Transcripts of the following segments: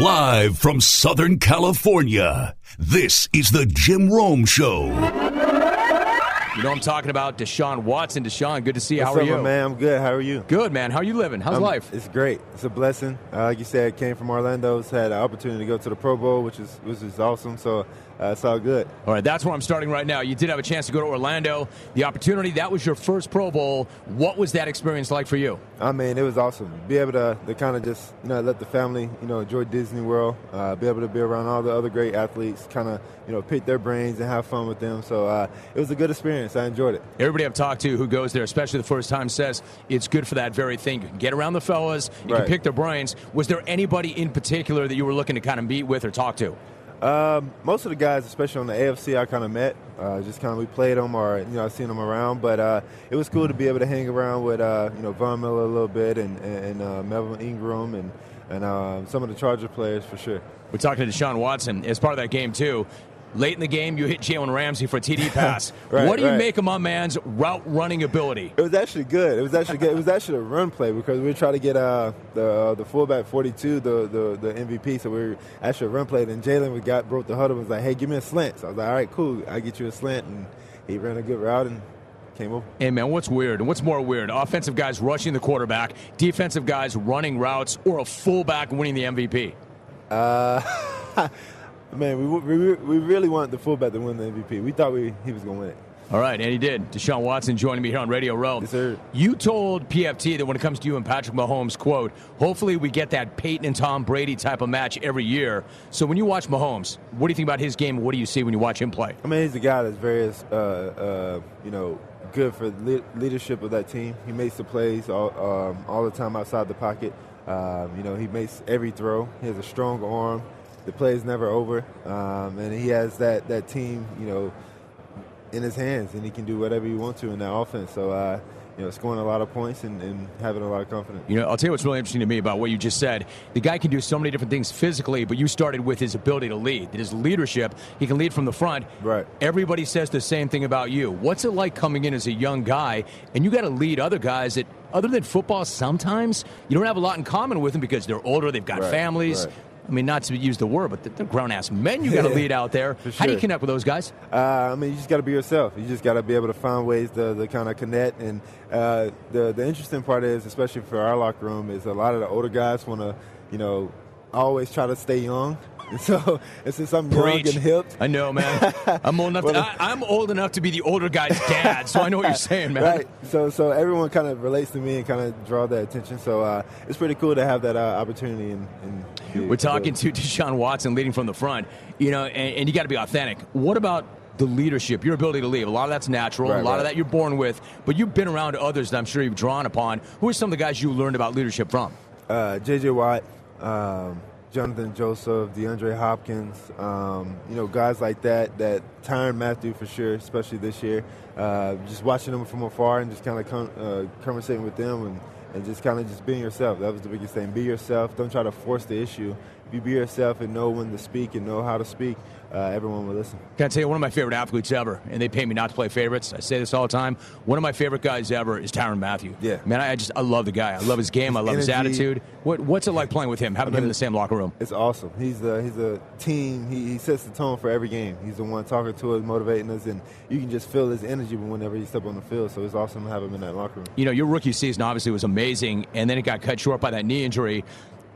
Live from Southern California, this is the Jim Rome Show. You know I'm talking about Deshaun Watson. Deshaun, good to see you. How are up, you? man? I'm good. How are you? Good, man. How are you living? How's Um, life? It's great. It's a blessing. Uh, like you said, came from Orlando. It's had an opportunity to go to the Pro Bowl, which is which is awesome. So uh, it's all good. All right, that's where I'm starting right now. You did have a chance to go to Orlando. The opportunity, that was your first Pro Bowl. What was that experience like for you? I mean, it was awesome. Be able to, to kind of just you know let the family you know enjoy Disney World. Uh, be able to be around all the other great athletes. Kind of you know pick their brains and have fun with them. So uh, it was a good experience. I enjoyed it. Everybody I've talked to who goes there, especially the first time, says it's good for that very thing. You can get around the fellas, you Right. can pick their brains. Was there anybody in particular that you were looking to kind of meet with or talk to? Um, most of the guys, especially on the AFC, I kind of met. Uh, just kind of we played them, or you know, I seen them around. But uh, it was cool to be able to hang around with uh, you know Von Miller a little bit, and and uh, Melvin Ingram, and and uh, some of the Charger players for sure. We're talking to Deshaun Watson as part of that game, too. Late in the game, you hit Jalen Ramsey for a TD pass. Right, what do you right. make of my man's route running ability? It was actually good. It was actually good. It was actually a run play because we were trying to get uh, the uh, the fullback 42, the, the the MVP. So we were actually a run play. Then Jalen we got broke the huddle. and Was like, hey, give me a slant. So I was like, all right, cool. I get you a slant, and he ran a good route and came over. Hey, man, what's weird and what's more weird? Offensive guys rushing the quarterback, defensive guys running routes, or a fullback winning the MVP? Uh, man, we, we we really wanted the fullback to win the MVP. We thought we he was going to win it. All right, and he did. Deshaun Watson joining me here on Radio Row. Yes, sir. You told PFT that when it comes to you and Patrick Mahomes, quote, hopefully we get that Peyton and Tom Brady type of match every year. So when you watch Mahomes, what do you think about his game? What do you see when you watch him play? I mean, he's a guy that's very, uh, uh, you know, good for le- leadership of that team. He makes the plays all, um, all the time outside the pocket. Um, you know, he makes every throw. He has a strong arm. The play is never over, um, and he has that that team, you know, in his hands, and he can do whatever he wants to in that offense. So, uh, you know, scoring a lot of points and, and having a lot of confidence. You know, I'll tell you what's really interesting to me about what you just said. The guy can do so many different things physically, but you started with his ability to lead, his leadership. He can lead from the front. Right. Everybody says the same thing about you. What's it like coming in as a young guy and you got to lead other guys that, other than football, sometimes you don't have a lot in common with them because they're older, they've got Right, families. right. I mean, not to use the word, but they're grown ass men you got to lead out there. For How do you connect with those guys? Uh, I mean, you just got to be yourself. You just got to be able to find ways to, to kind of connect. And uh, the the interesting part is, especially for our locker room, is a lot of the older guys want to, you know, always try to stay young. And so, and since I'm young and hip, I know, man. I'm old enough. To, Well, I, I'm old enough to be the older guy's dad, so I know what you're saying, man. right? So, so everyone kind of relates to me and kind of draw that attention. So, uh, it's pretty cool to have that uh, opportunity. And We're talking to Deshaun Watson leading from the front, you know, and, and you got to be authentic. What about the leadership, your ability to lead? A lot of that's natural, Right, a lot of that you're born with, but you've been around others that I'm sure you've drawn upon. Who are some of the guys you learned about leadership from? uh, J.J. Watt, um, Jonathan Joseph, DeAndre Hopkins, um, you know, guys like that, that Tyrann Mathieu for sure, especially this year. Uh, just watching them from afar and just kind of con- uh, conversating with them and, and just kind of just being yourself. That was the biggest thing. Be yourself. Don't try to force the issue. You be yourself and know when to speak and know how to speak, uh, everyone will listen. Can I tell you one of my favorite athletes ever, and they pay me not to play favorites. I say this all the time. One of my favorite guys ever is Tyrann Mathieu. Yeah. man, I just I love the guy. I love his game. I love his energy. attitude. What what's it like playing with him? Having I him in the same locker room. It's awesome. He's a he's a team. He, he sets the tone for every game. He's the one talking to us, motivating us, and you can just feel his energy whenever he steps on the field. So it's awesome to have him in that locker room. you know, your rookie season obviously was amazing, and then it got cut short by that knee injury.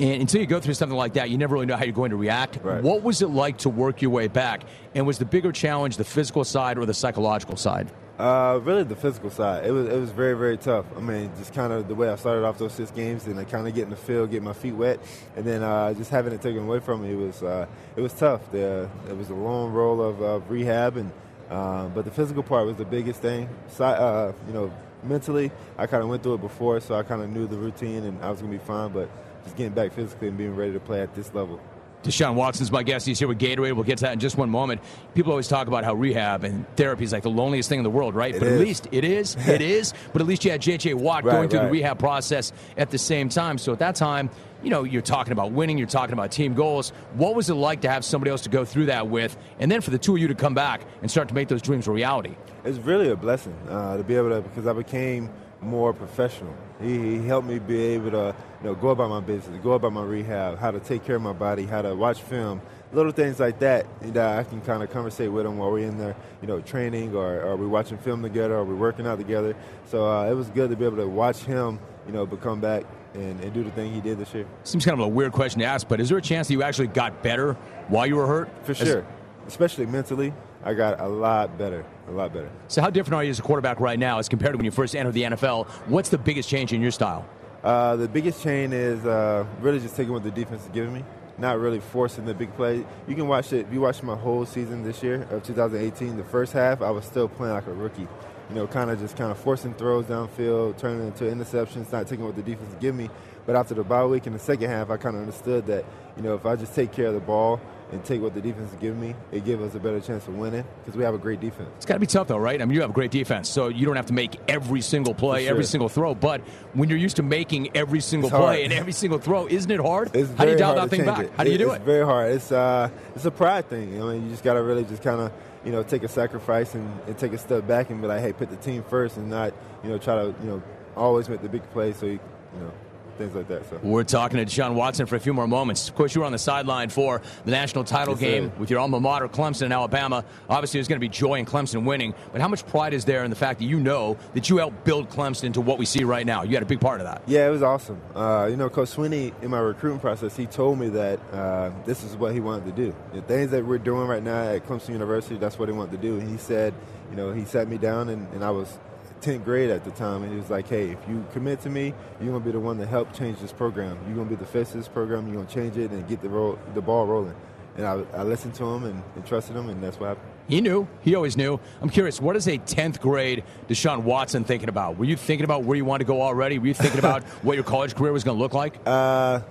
And until you go through something like that, you never really know how you're going to react. Right. What was it like to work your way back? And was the bigger challenge the physical side or the psychological side? Uh, really, the physical side. It was it was very very tough. I mean, just kind of the way I started off those six games, and I kind of get in the field, getting my feet wet, and then uh, just having it taken away from me it was uh, it was tough. The, it was a long roll of uh, rehab, and um, but the physical part was the biggest thing. Si- uh, you know, mentally, I kind of went through it before, so I kind of knew the routine, and I was gonna be fine. But just getting back physically and being ready to play at this level. Deshaun Watson's my guest. He's here with Gatorade. We'll get to that in just one moment. People always talk about how rehab and therapy is like the loneliest thing in the world, right? It but at least it is. It is. But at least you had J.J. Watt Right, going through the rehab process at the same time. So at that time, you know, you're talking about winning, you're talking about team goals. What was it like to have somebody else to go through that with, and then for the two of you to come back and start to make those dreams a reality? It's really a blessing uh, to be able to because I became more professional. He, he helped me be able to you know go about my business, go about my rehab, how to take care of my body, how to watch film, little things like that that I can kind of conversate with him while we're in there, you know, training or, or we're watching film together or we're working out together. So uh, it was good to be able to watch him, you know, become back and, and, do the thing he did this year. Seems kind of a weird question to ask, but is there a chance that you actually got better while you were hurt? For sure, as- especially mentally. I got a lot better, a lot better. So, how different are you as a quarterback right now as compared to when you first entered the NFL? What's the biggest change in your style? Uh, the biggest change is uh, really just taking what the defense is giving me, not really forcing the big play. You can watch it. If you watch my whole season this year of 2018, the first half, I was still playing like a rookie. You know, kind of just kind of forcing throws downfield, turning into interceptions, not taking what the defense give me. But after the bye week in the second half, I kind of understood that, you know, if I just take care of the ball and take what the defense is giving me, it gives us a better chance of winning because we have a great defense. It's got to be tough, though, right? I mean, you have a great defense, so you don't have to make every single play, sure. every single throw. But when you're used to making every single play and every single throw, isn't it hard? It's How do you dial that thing back? It. How do you do it's it? It's very hard. It's uh, it's a pride thing. I mean, you just got to really just kind of you know take a sacrifice and, and take a step back and be like, hey, put the team first, and not you know try to you know always make the big play. So you, you know things like that. So. We're talking to Deshaun Watson for a few more moments. Of course, you were on the sideline for the national title yes, game sir. with your alma mater, Clemson, in Alabama. Obviously, there's going to be joy in Clemson winning, but how much pride is there in the fact that you know that you helped build Clemson into what we see right now? You had a big part of that. Yeah, it was awesome. Uh, you know, Coach Sweeney in my recruiting process, he told me that uh, this is what he wanted to do. The things that we're doing right now at Clemson University, that's what he wanted to do. And he said, you know, he sat me down and, and I was 10th grade at the time, and he was like, "Hey, if you commit to me, you're gonna be the one to help change this program. You're gonna be the face of this program. You're gonna change it and get the roll, the ball rolling." And I, I listened to him and, and, trusted him, and that's what happened. He knew. He always knew. I'm curious, what is a 10th grade Deshaun Watson thinking about? Were you thinking about where you wanted to go already? Were you thinking about what your college career was going to look like? Uh,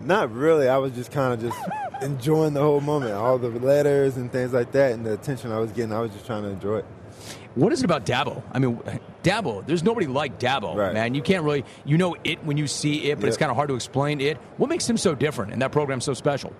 not really. I was just kind of just enjoying the whole moment, all the letters and things like that, and the attention I was getting. I was just trying to enjoy it. What is it about Dabo? I mean, Dabo, there's nobody like Dabo, right. man. You can't really, you know it when you see it, but yep. it's kind of hard to explain it. What makes him so different and that program so special?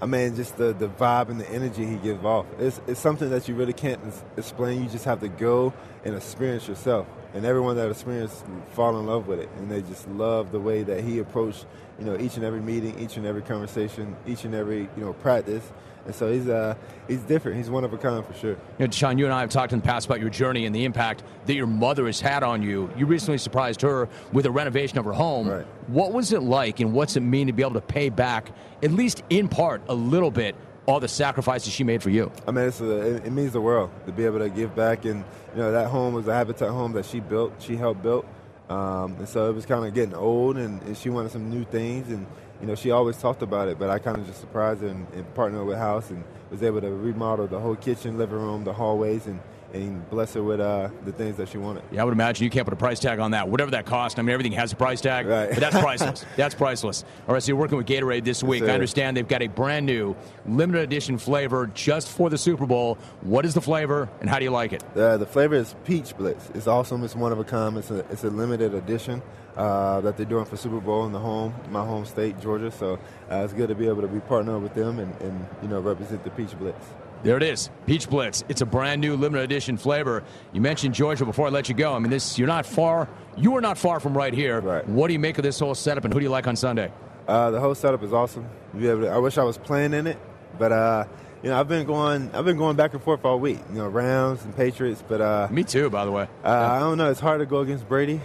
I mean, just the, the vibe and the energy he gives off. It's, it's something that you really can't explain. You just have to go and experience yourself. And everyone that experienced fall in love with it. And they just love the way that he approached, you know, each and every meeting, each and every conversation, each and every, you know, practice. And so he's uh, he's different. He's one of a kind for sure. You know, Sean, you and I have talked in the past about your journey and the impact that your mother has had on you. You recently surprised her with a renovation of her home. Right. What was it like, and what's it mean to be able to pay back, at least in part, a little bit, all the sacrifices she made for you? I mean, a, it, it means the world to be able to give back, and you know that home was a Habitat home that she built, she helped build, um, and so it was kind of getting old, and, and she wanted some new things, and you know, she always talked about it, but I kind of just surprised her and, and partnered with Houzz and was able to remodel the whole kitchen, living room, the hallways, and, and bless her with uh, the things that she wanted. Yeah, I would imagine you can't put a price tag on that. Whatever that cost, I mean, everything has a price tag, right. but that's priceless. that's priceless. All right, so you're working with Gatorade this week. I understand they've got a brand new limited edition flavor just for the Super Bowl. What is the flavor, and how do you like it? Uh, the flavor is Peach Blitz. It's awesome. It's one of a kind. It's a, it's a limited edition. Uh, that they're doing for Super Bowl in the home, my home state, Georgia. So uh, it's good to be able to be partnered with them and, and you know represent the Peach Blitz. There it is, Peach Blitz. It's a brand new limited edition flavor. You mentioned Georgia before I let you go. I mean, this you're not far. You are not far from right here. Right. What do you make of this whole setup, and who do you like on Sunday? Uh, the whole setup is awesome. To, I wish I was playing in it, but uh, you know, I've been going, I've been going back and forth all week. You know, Rams and Patriots, but uh, me too, by the way. Uh, I don't know. It's hard to go against Brady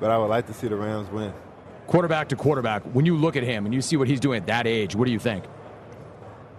but I would like to see the Rams win. Quarterback to quarterback, when you look at him and you see what he's doing at that age, what do you think?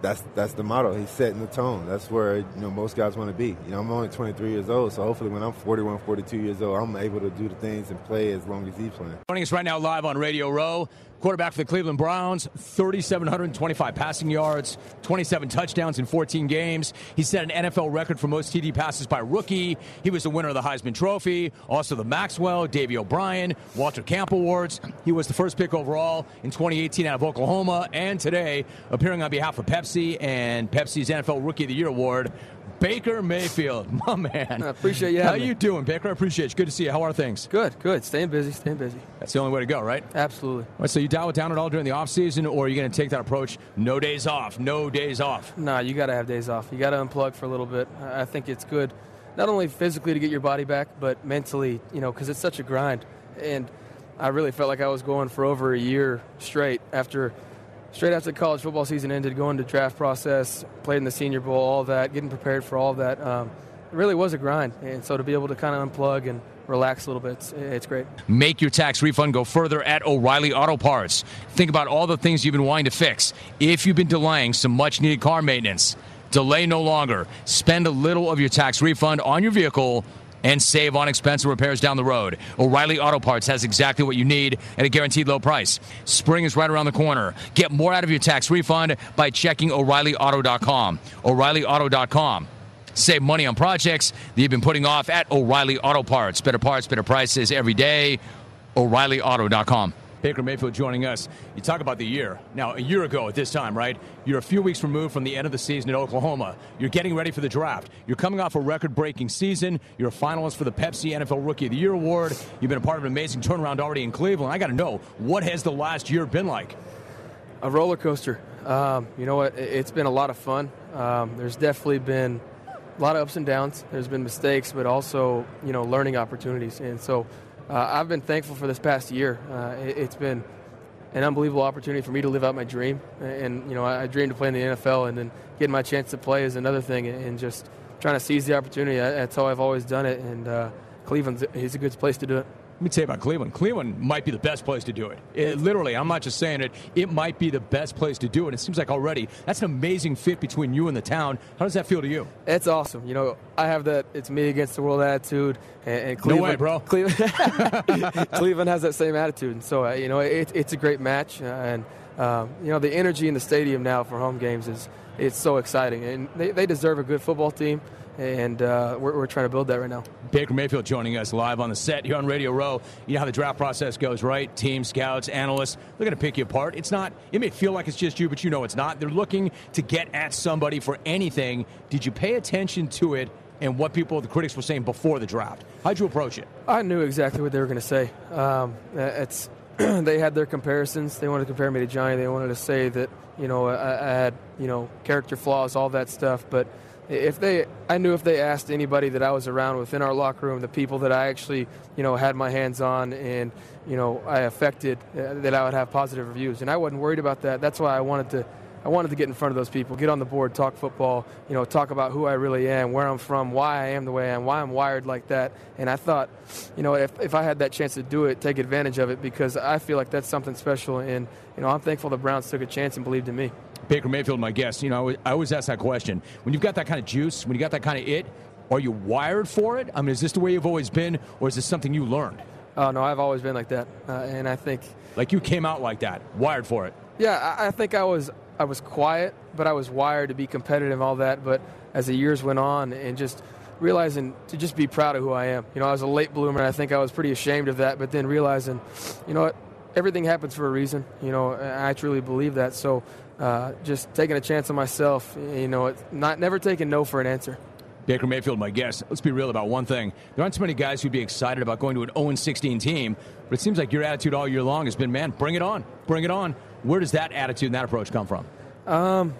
That's that's the motto. He's setting the tone. That's where you know most guys want to be. You know, I'm only 23 years old, so hopefully when I'm 41, 42 years old, I'm able to do the things and play as long as he's playing. Joining us right now live on Radio Row, quarterback for the Cleveland Browns, 3,725 passing yards, 27 touchdowns in 14 games. He set an NFL record for most TD passes by rookie. He was the winner of the Heisman Trophy, also the Maxwell, Davy O'Brien, Walter Camp Awards. He was the first pick overall in 2018 out of Oklahoma, and today appearing on behalf of Pepsi and Pepsi's NFL Rookie of the Year award. Baker Mayfield, my man. I appreciate you. How me. you doing, Baker? I appreciate it. Good to see you. How are things? Good, good. Staying busy, staying busy. That's the only way to go, right? Absolutely. Right, so you dial it down at all during the off season, or are you going to take that approach? No days off, no days off. Nah, you got to have days off. You got to unplug for a little bit. I think it's good not only physically to get your body back, but mentally, you know, because it's such a grind. And I really felt like I was going for over a year straight after straight after the college football season ended, going to draft process, played in the Senior Bowl, all that, getting prepared for all that. Um, it really was a grind, and so to be able to kind of unplug and relax a little bit, it's, it's great. Make your tax refund go further at O'Reilly Auto Parts. Think about all the things you've been wanting to fix. If you've been delaying some much needed car maintenance, delay no longer. Spend a little of your tax refund on your vehicle and save on expensive repairs down the road. O'Reilly Auto Parts has exactly what you need at a guaranteed low price. Spring is right around the corner. Get more out of your tax refund by checking O'ReillyAuto.com. O'ReillyAuto.com. Save money on projects that you've been putting off at O'Reilly Auto Parts. Better parts, better prices every day. O'ReillyAuto.com. Baker Mayfield joining us. You talk about the year. Now, a year ago at this time, right? You're a few weeks removed from the end of the season in Oklahoma. You're getting ready for the draft. You're coming off a record breaking season. You're a finalist for the Pepsi NFL Rookie of the Year award. You've been a part of an amazing turnaround already in Cleveland. I got to know, what has the last year been like? A roller coaster. Um, you know what? It's been a lot of fun. Um, there's definitely been a lot of ups and downs. There's been mistakes, but also, you know, learning opportunities. And so, uh, I've been thankful for this past year. Uh, it, has been an unbelievable opportunity for me to live out my dream. And, you know, I, I dreamed to play in the NFL, and then getting my chance to play is another thing. And just trying to seize the opportunity, that's how I've always done it. And uh, Cleveland is a good place to do it. Let me tell you about Cleveland. Cleveland might be the best place to do it. it. Literally, I'm not just saying it. It might be the best place to do it. It seems like already that's an amazing fit between you and the town. How does that feel to you? It's awesome. You know, I have that "it's me against the world" attitude, and, and Cleveland. No way, bro. Cleveland, Cleveland has that same attitude, and so uh, you know, it, it's a great match, uh, and um, you know, the energy in the stadium now for home games is it's so exciting, and they, they deserve a good football team and uh, we're, we're, trying to build that right now. Baker Mayfield joining us live on the set here on Radio Row. You know how the draft process goes, right? Team scouts, analysts, they're going to pick you apart. It's not, it may feel like it's just you, but you know it's not. They're looking to get at somebody for anything. Did you pay attention to it and what people, the critics, were saying before the draft? How'd you approach it? I knew exactly what they were going to say. Um, it's they had their comparisons. They wanted to compare me to Johnny. They wanted to say that you know I, I had you know character flaws, all that stuff, but if they i knew if they asked anybody that i was around within our locker room the people that i actually you know had my hands on and you know i affected uh, that i would have positive reviews. And i wasn't worried about that. That's why i wanted to i wanted to get in front of those people get on the board talk football you know talk about who i really am where i'm from why i am the way i am why i'm wired like that. And i thought you know if, if i had that chance to do it take advantage of it because i feel like that's something special. And you know i'm thankful the browns took a chance and believed in me Baker Mayfield, my guest, you know, I always ask that question. When you've got that kind of juice, when you got that kind of it, are you wired for it? I mean, is this the way you've always been, or is this something you learned? Oh, no, I've always been like that. Uh, and I think. Like you came out like that, wired for it. Yeah, I, I think I was I was quiet, but I was wired to be competitive, and all that. But as the years went on, and just realizing to just be proud of who I am. You know, I was a late bloomer. And I think I was pretty ashamed of that. But then realizing, you know what, everything happens for a reason. You know, I truly believe that. So uh, just taking a chance on myself. You know, not never taking no for an answer. Baker Mayfield, my guest. Let's be real about one thing. There aren't so many guys who'd be excited about going to an 0 16 team, but it seems like your attitude all year long has been, man, bring it on, bring it on. Where does that attitude and that approach come from? Um,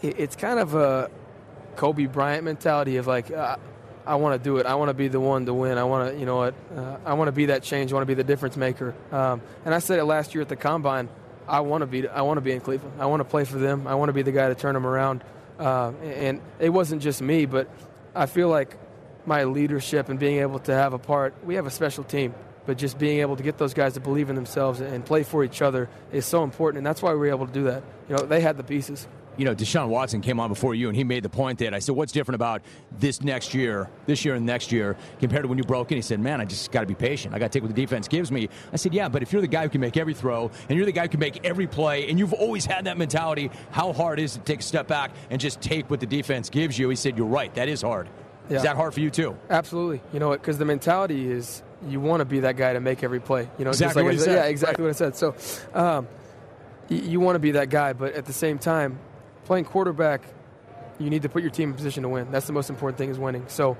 it's kind of a Kobe Bryant mentality of like, uh, I want to do it. I want to be the one to win. I want to, you know what? Uh, I want to be that change. I want to be the difference maker. Um, and I said it last year at the combine. I want to be I want to be in Cleveland. I want to play for them. I want to be the guy to turn them around. Uh, and it wasn't just me, but I feel like my leadership and being able to have a part. We have a special team, but just being able to get those guys to believe in themselves and play for each other is so important. And that's why we were able to do that. You know, they had the pieces you know, Deshaun Watson came on before you, and he made the point that I said, "What's different about this next year, this year and next year, compared to when you broke in?" He said, "Man, I just got to be patient. I got to take what the defense gives me." I said, "Yeah, but if you're the guy who can make every throw, and you're the guy who can make every play, and you've always had that mentality, how hard is it to take a step back and just take what the defense gives you?" He said, "You're right. That is hard. Yeah. Is that hard for you too?" Absolutely. You know, because the mentality is you want to be that guy to make every play. You know, exactly just like Yeah, exactly right. what I said. So. Um, you want to be that guy, but at the same time, playing quarterback, you need to put your team in position to win. That's the most important thing is winning. So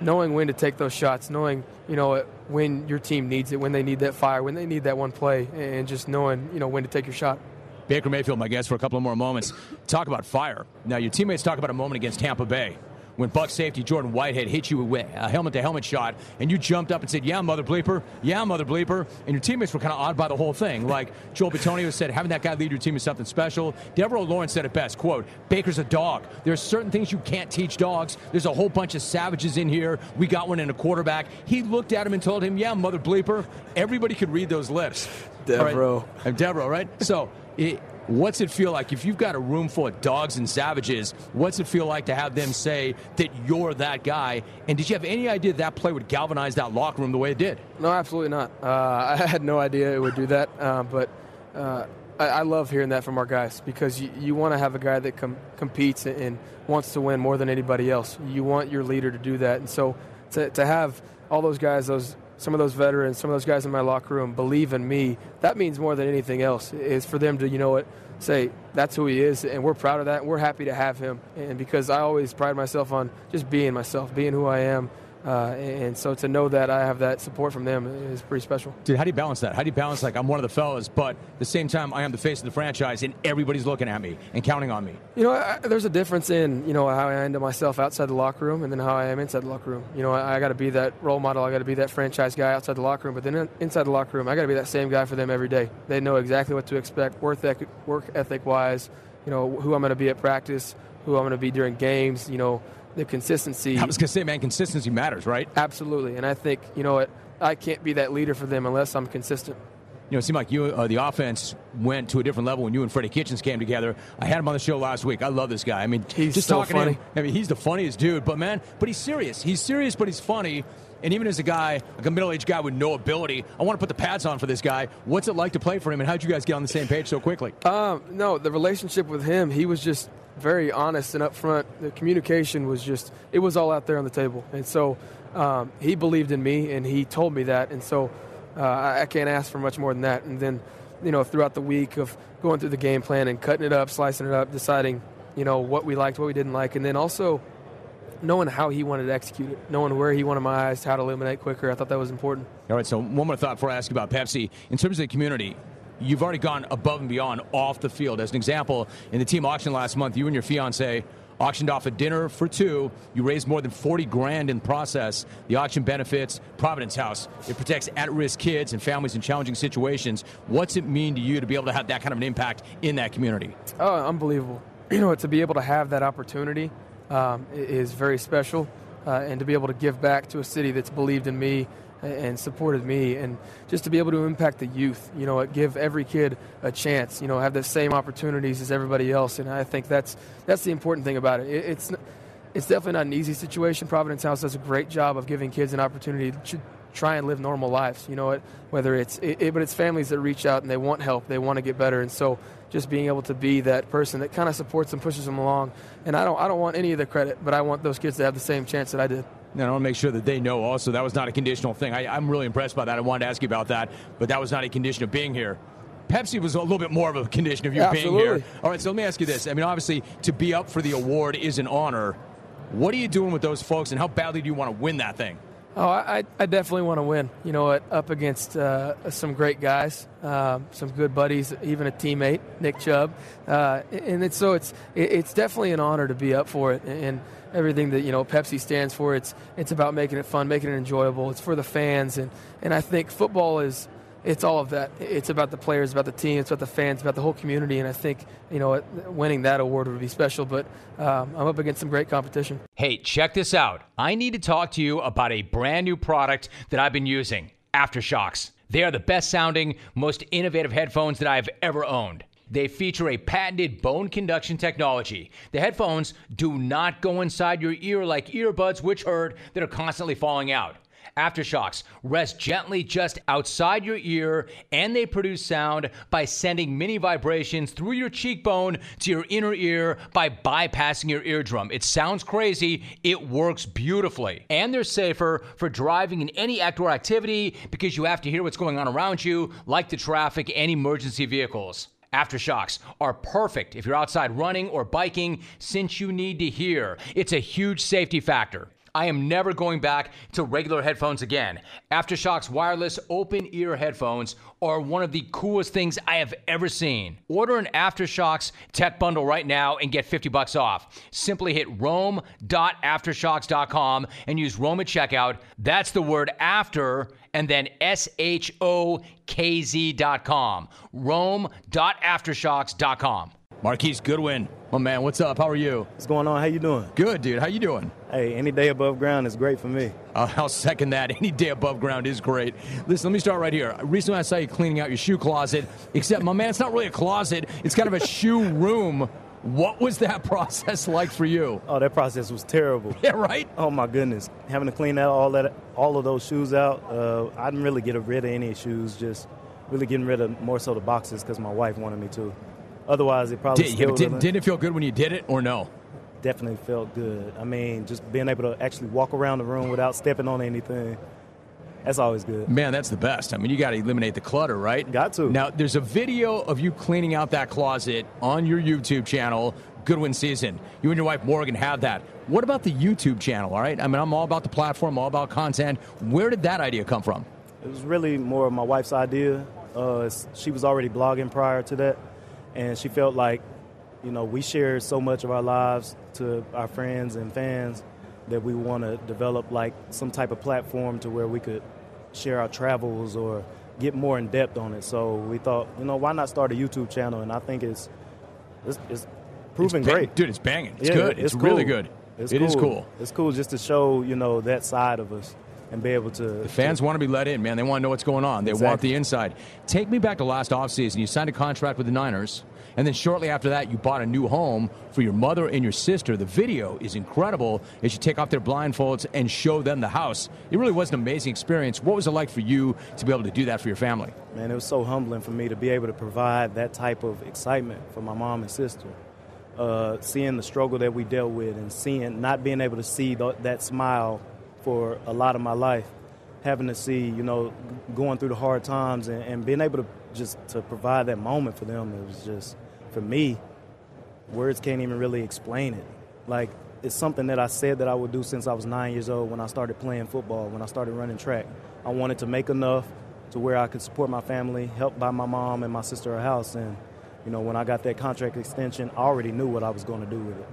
knowing when to take those shots, knowing, you know, when your team needs it, when they need that fire, when they need that one play, and just knowing, you know, when to take your shot. Baker Mayfield, my guest, for a couple of more moments. Talk about fire. Now, your teammates talk about a moment against Tampa Bay when Buck safety Jordan Whitehead hit you with a helmet to helmet shot, and you jumped up and said, Yeah, mother bleeper, yeah, mother bleeper, and your teammates were kind of awed by the whole thing. Like Joel Bitonio said, having that guy lead your team is something special. Devereaux Lawrence said it best, quote, Baker's a dog. There's certain things you can't teach dogs. There's a whole bunch of savages in here. We got one in a quarterback. He looked at him and told him, Yeah, mother bleeper. Everybody could read those lips. Devereaux. Right? Devereaux, right? So it, what's it feel like if you've got a room full of dogs and savages? What's it feel like to have them say that you're that guy? And did you have any idea that play would galvanize that locker room the way it did? No, absolutely not. Uh, I had no idea it would do that, uh, but. Uh, I, I, love hearing that from our guys because you, you want to have a guy that com- competes and wants to win more than anybody else. You want your leader to do that, and so to, to have all those guys, those some of those veterans, some of those guys in my locker room believe in me. That means more than anything else. Is for them to, you know what, say that's who he is, and we're proud of that. And we're happy to have him, and because I always pride myself on just being myself, being who I am, uh, and so to know that I have that support from them is pretty special. Dude, how do you balance that? How do you balance like I'm one of the fellas, but at the same time I am the face of the franchise and everybody's looking at me and counting on me? You know, I, there's a difference in you know how I handle myself outside the locker room and then how I am inside the locker room. You know, I, I got to be that role model. I got to be that franchise guy outside the locker room, but then inside the locker room, I got to be that same guy for them every day. They know exactly what to expect, work ethic, work ethic wise. You know, who I'm going to be at practice, who I'm going to be during games. You know the consistency. I was going to say, man, consistency matters, right? Absolutely. And I think, you know what, I can't be that leader for them unless I'm consistent. You know, it seemed like you, uh, the offense went to a different level when you and Freddie Kitchens came together. I had him on the show last week. I love this guy. I mean, he's just so talking funny. to him. I mean, he's the funniest dude. But man, but he's serious. He's serious, but he's funny. And even as a guy, like a middle-aged guy with no ability, I want to put the pads on for this guy. What's it like to play for him, and how'd you guys get on the same page so quickly? Um, no, the relationship with him, he was just very honest and upfront. The communication was just, it was all out there on the table. And so um, he believed in me and he told me that. And so uh, I can't ask for much more than that. And then, you know, throughout the week of going through the game plan and cutting it up, slicing it up, deciding, you know, what we liked, what we didn't like. And then also knowing how he wanted to execute it, knowing where he wanted my eyes, how to eliminate quicker. I thought that was important. All right, so one more thought before I ask you about Pepsi. In terms of the community, you've already gone above and beyond off the field. As an example, in the team auction last month, you and your fiance auctioned off a dinner for two. You raised more than 40 grand in process. The auction benefits Providence House. It protects at-risk kids and families in challenging situations. What's it mean to you to be able to have that kind of an impact in that community? Oh, unbelievable. You know, to be able to have that opportunity um, is very special. Uh, and to be able to give back to a city that's believed in me and supported me and just to be able to impact the youth you know give every kid a chance you know have the same opportunities as everybody else. And i think that's that's the important thing about it, it's it's definitely not an easy situation. Providence house does a great job of giving kids an opportunity to try and live normal lives you know whether it's it, it, but it's families that reach out and they want help they want to get better and so just being able to be that person that kind of supports them pushes them along and i don't i don't want any of the credit but i want those kids to have the same chance that i did and I want to make sure that they know also that was not a conditional thing. I, am really impressed by that. I wanted to ask you about that, but that was not a condition of being here. Pepsi was a little bit more of a condition of you Absolutely. being here. All right, so let me ask you this. I mean, obviously, to be up for the award is an honor. What are you doing with those folks, and how badly do you want to win that thing? Oh, I, I definitely want to win. You know, up against uh, some great guys, um, some good buddies, even a teammate, Nick Chubb, uh, and it's so it's it's definitely an honor to be up for it. And everything that you know Pepsi stands for, it's it's about making it fun, making it enjoyable. It's for the fans, and and I think football is it's all of that. It's about the players, about the team, it's about the fans, about the whole community. And I think you know winning that award would be special. But um, I'm up against some great competition. Hey, check this out. I need to talk to you about a brand new product that I've been using, AfterShokz. They are the best sounding, most innovative headphones that I've ever owned. They feature a patented bone conduction technology. The headphones do not go inside your ear like earbuds, which hurt, that are constantly falling out. AfterShokz rest gently just outside your ear and they produce sound by sending mini vibrations through your cheekbone to your inner ear by bypassing your eardrum. It sounds crazy, it works beautifully. And they're safer for driving in any outdoor activity because you have to hear what's going on around you, like the traffic and emergency vehicles. AfterShokz are perfect if you're outside running or biking since you need to hear. It's a huge safety factor. I am never going back to regular headphones again. AfterShokz wireless open ear headphones are one of the coolest things I have ever seen. Order an AfterShokz tech bundle right now and get 50 bucks off. Simply hit rome.aftershokz.com and use Rome at checkout. That's the word after and then S H O K Z.com. Rome.aftershokz.com. Marquise Goodwin, my man, what's up? How are you? What's going on? How you doing? Good, dude. How you doing? Hey, any day above ground is great for me. Uh, I'll second that. Any day above ground is great. Listen, let me start right here. Recently, I saw you cleaning out your shoe closet. Except, my man, it's not really a closet. It's kind of a shoe room. What was that process like for you? Oh, that process was terrible. Yeah, right. Oh my goodness, having to clean out all that, all of those shoes out. Uh, I didn't really get rid of any shoes. Just really getting rid of more so the boxes because my wife wanted me to. Otherwise, it probably Did, yeah, did, did it feel good when you did it, or no? definitely felt good. I mean, just being able to actually walk around the room without stepping on anything. That's always good. Man, that's the best. I mean, you got to eliminate the clutter, right? Got to. Now, there's a video of you cleaning out that closet on your YouTube channel, Goodwin Season. You and your wife Morgan have that. What about the YouTube channel? All right. I mean, I'm all about the platform, all about content. Where did that idea come from? It was really more of my wife's idea. Uh, she was already blogging prior to that, and she felt like, you know, we share so much of our lives to our friends and fans that we want to develop like some type of platform to where we could share our travels or get more in depth on it. So we thought, you know, why not start a YouTube channel? And I think it's it's, it's proven It's bang- great. dude. It's banging. It's Yeah, good. It's, it's really good. It's It is cool. cool. It's cool just to show you know that side of us and be able to. The fans want to be let in, man. They want to know what's going on. They want the inside. Take me back to last offseason. You signed a contract with the Niners, and then shortly after that, you bought a new home for your mother and your sister. The video is incredible as you take off their blindfolds and show them the house. It really was an amazing experience. What was it like for you to be able to do that for your family? Man, it was so humbling for me to be able to provide that type of excitement for my mom and sister. Uh, seeing the struggle that we dealt with and seeing not being able to see th- that smile for a lot of my life, having to see, you know, going through the hard times and, and being able to just to provide that moment for them, it was just, for me, words can't even really explain it. Like, it's something that I said that I would do since I was nine years old when I started playing football, when I started running track. I wanted to make enough to where I could support my family, help buy my mom and my sister a house. And, you know, when I got that contract extension, I already knew what I was going to do with it.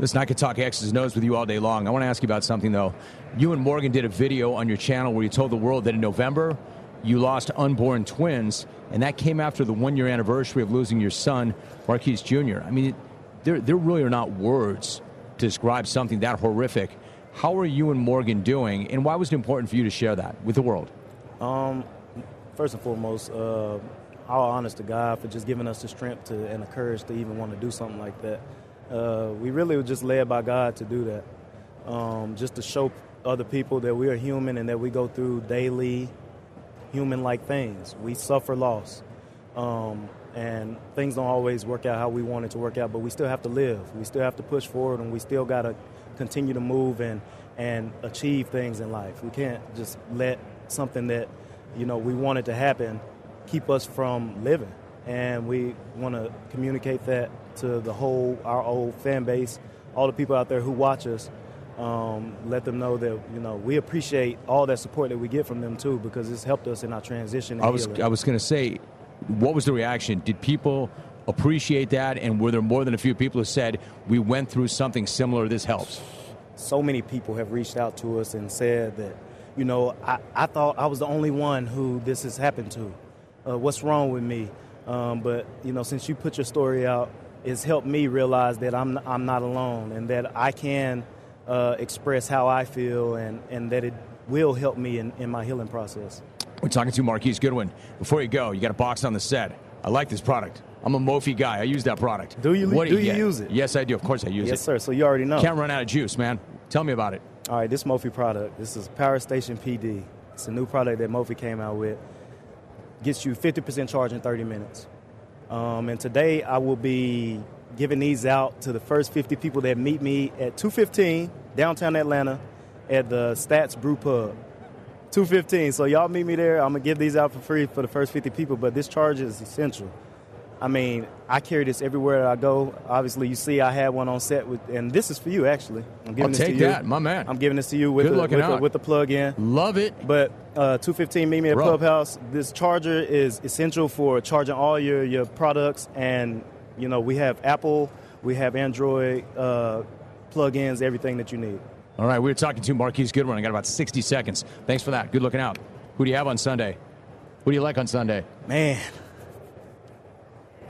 Listen, I could talk X's and O's with you all day long. I want to ask you about something, though. You and Morgan did a video on your channel where you told the world that in November you lost unborn twins, and that came after the one year anniversary of losing your son, Marquise Jr. I mean, there, there really are not words to describe something that horrific. How are you and Morgan doing, and why was it important for you to share that with the world? Um, first and foremost, uh, all honest to God for just giving us the strength to, and the courage to even want to do something like that. Uh, we really were just led by God to do that, um, just to show other people that we are human and that we go through daily human-like things. We suffer loss, um, and things don't always work out how we want it to work out. But we still have to live. We still have to push forward, and we still got to continue to move and and achieve things in life. We can't just let something that you know we wanted to happen keep us from living. And we want to communicate that to the whole our old fan base, all the people out there who watch us. Um, let them know that you know we appreciate all that support that we get from them too, because it's helped us in our transition. I was healing. I was going to say, what was the reaction? Did people appreciate that, and were there more than a few people who said we went through something similar? This helps. so many people have reached out to us and said that, you know, I, I thought I was the only one who this has happened to. Uh, what's wrong with me? Um, but, you know, since you put your story out, it's helped me realize that I'm, I'm not alone and that I can uh, express how I feel and, and that it will help me in, in my healing process. We're talking to Marquise Goodwin. Before you go, you got a box on the set. I like this product. I'm a Mophie guy. I use that product. Do you- What do you get? use it? Yes, I do. Of course, I use yes, it. Yes, sir. So you already know. Can't run out of juice, man. Tell me about it. All right, this Mophie product. This is Power Station PD. It's a new product that Mophie came out with. Gets you 50% charge in 30 minutes. Um, and today I will be giving these out to the first 50 people that meet me at 215 downtown Atlanta at the Stats Brew Pub. 215. So y'all meet me there. I'm gonna give these out for free for the first 50 people, but this charge is essential. I mean, I carry this everywhere I go. Obviously, you see, I had one on set with, and this is for you actually. I'm giving I'll this to you. that, my man. I'm giving this to you with Good the, with, the, with the plug in. Love it. But uh, 215 Meet Me at Bro. Clubhouse. This charger is essential for charging all your your products, and you know we have Apple, we have Android uh, plug-ins, everything that you need. All right, we were talking to Marquise Goodwin. I got about 60 seconds. Thanks for that. Good looking out. Who do you have on Sunday? Who do you like on Sunday? Man,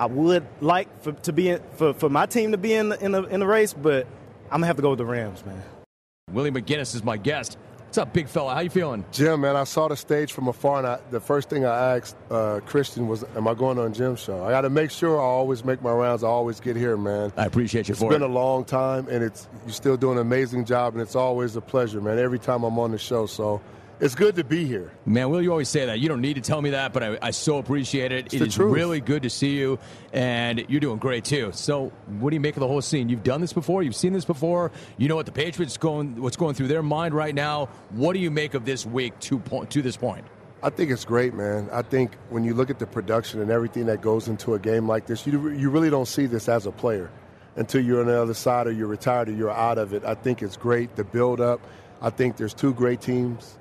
I would like for to be in, for, for my team to be in the, in the in the race, but I'm gonna have to go with the Rams, man. Willie McGinest is my guest. What's up, big fella? How you feeling? Jim, man, I saw the stage from afar, and I, the first thing I asked uh, Christian was, "Am I going on Jim's show?" I got to make sure I always make my rounds. I always get here, man. I appreciate you it's for it. It's been a long time, and it's you're still doing an amazing job, and it's always a pleasure, man. Every time I'm on the show, so it's good to be here. Man, Will, you always say that. You don't need to tell me that, but I, I so appreciate it. It's it is really good to see you, and you're doing great too. So, what do you make of the whole scene? You've done this before. You've seen this before. You know what the Patriots going, what's going through their mind right now. What do you make of this week to point to this point? I think it's great, man. I think when you look at the production and everything that goes into a game like this, you you really don't see this as a player until you're on the other side or you're retired or you're out of it. I think it's great the build up. I think there's two great teams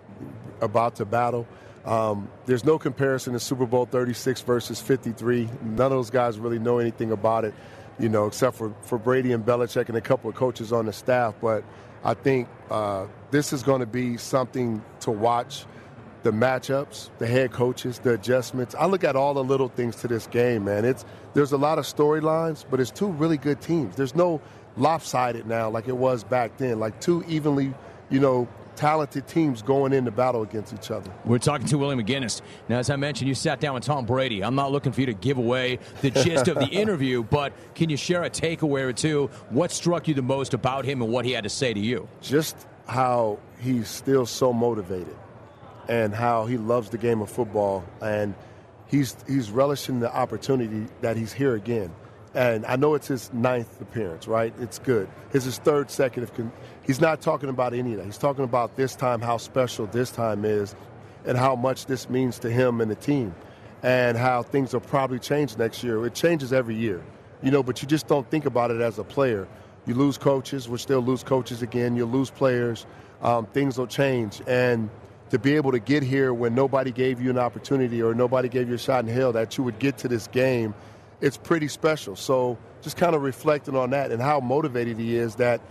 about to battle. Um, there's no comparison to Super Bowl 36 versus 53. None of those guys really know anything about it, you know, except for, for Brady and Belichick and a couple of coaches on the staff. But I think uh, this is going to be something to watch the matchups, the head coaches, the adjustments. I look at all the little things to this game, man. It's there's a lot of storylines, but it's two really good teams. There's no lopsided now like it was back then, like two evenly, you know, talented teams going into battle against each other. We're talking to Willie McGinest. Now, as I mentioned, you sat down with Tom Brady. I'm not looking for you to give away the gist of the interview, but can you share a takeaway or two? What struck you the most about him and what he had to say to you? Just how he's still so motivated and how he loves the game of football and he's he's relishing the opportunity that he's here again. And I know it's his ninth appearance, right? It's good. It's his third second. He's not talking about any of that. He's talking about this time, how special this time is, and how much this means to him and the team, and how things will probably change next year. It changes every year, you know, but you just don't think about it as a player. You lose coaches, we'll still lose coaches again. You lose players, um, things will change. And to be able to get here when nobody gave you an opportunity or nobody gave you a shot in hell that you would get to this game – it's pretty special. So just kind of reflecting on that and how motivated he is that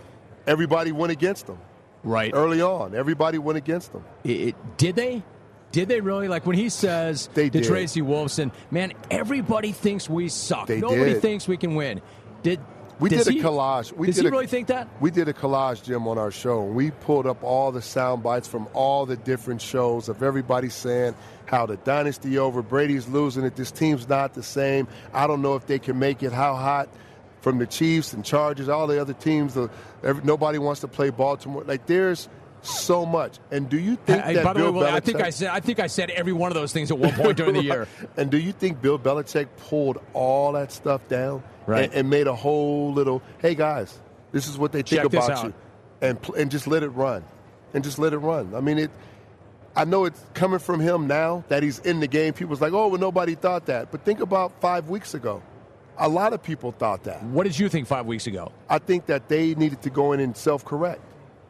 everybody went against him. Right. Early on, everybody went against him. It, it, did they? Did they really? Like when he says they to did. Tracy Wolfson, man, everybody thinks we suck. They Nobody did. thinks we can win. Did we did a he, collage? We does did he a, really think that? We did a collage, Jim, on our show. We pulled up all the sound bites from all the different shows of everybody saying how the dynasty over, Brady's losing it, this team's not the same. I don't know if they can make it. How hot from the Chiefs and Chargers, all the other teams. The, every, nobody wants to play Baltimore. Like there's so much. And do you think hey, that by the Bill way, Belichick, I think I said I think I said every one of those things at one point during the year. And do you think Bill Belichick pulled all that stuff down right. and, and, made a whole little, hey guys, this is what they think Check about you, and and just let it run, and just let it run. I mean it. I know it's coming from him now that he's in the game. People's like, oh, well, nobody thought that. But think about five weeks ago. A lot of people thought that. What did you think five weeks ago? I think that they needed to go in and self correct.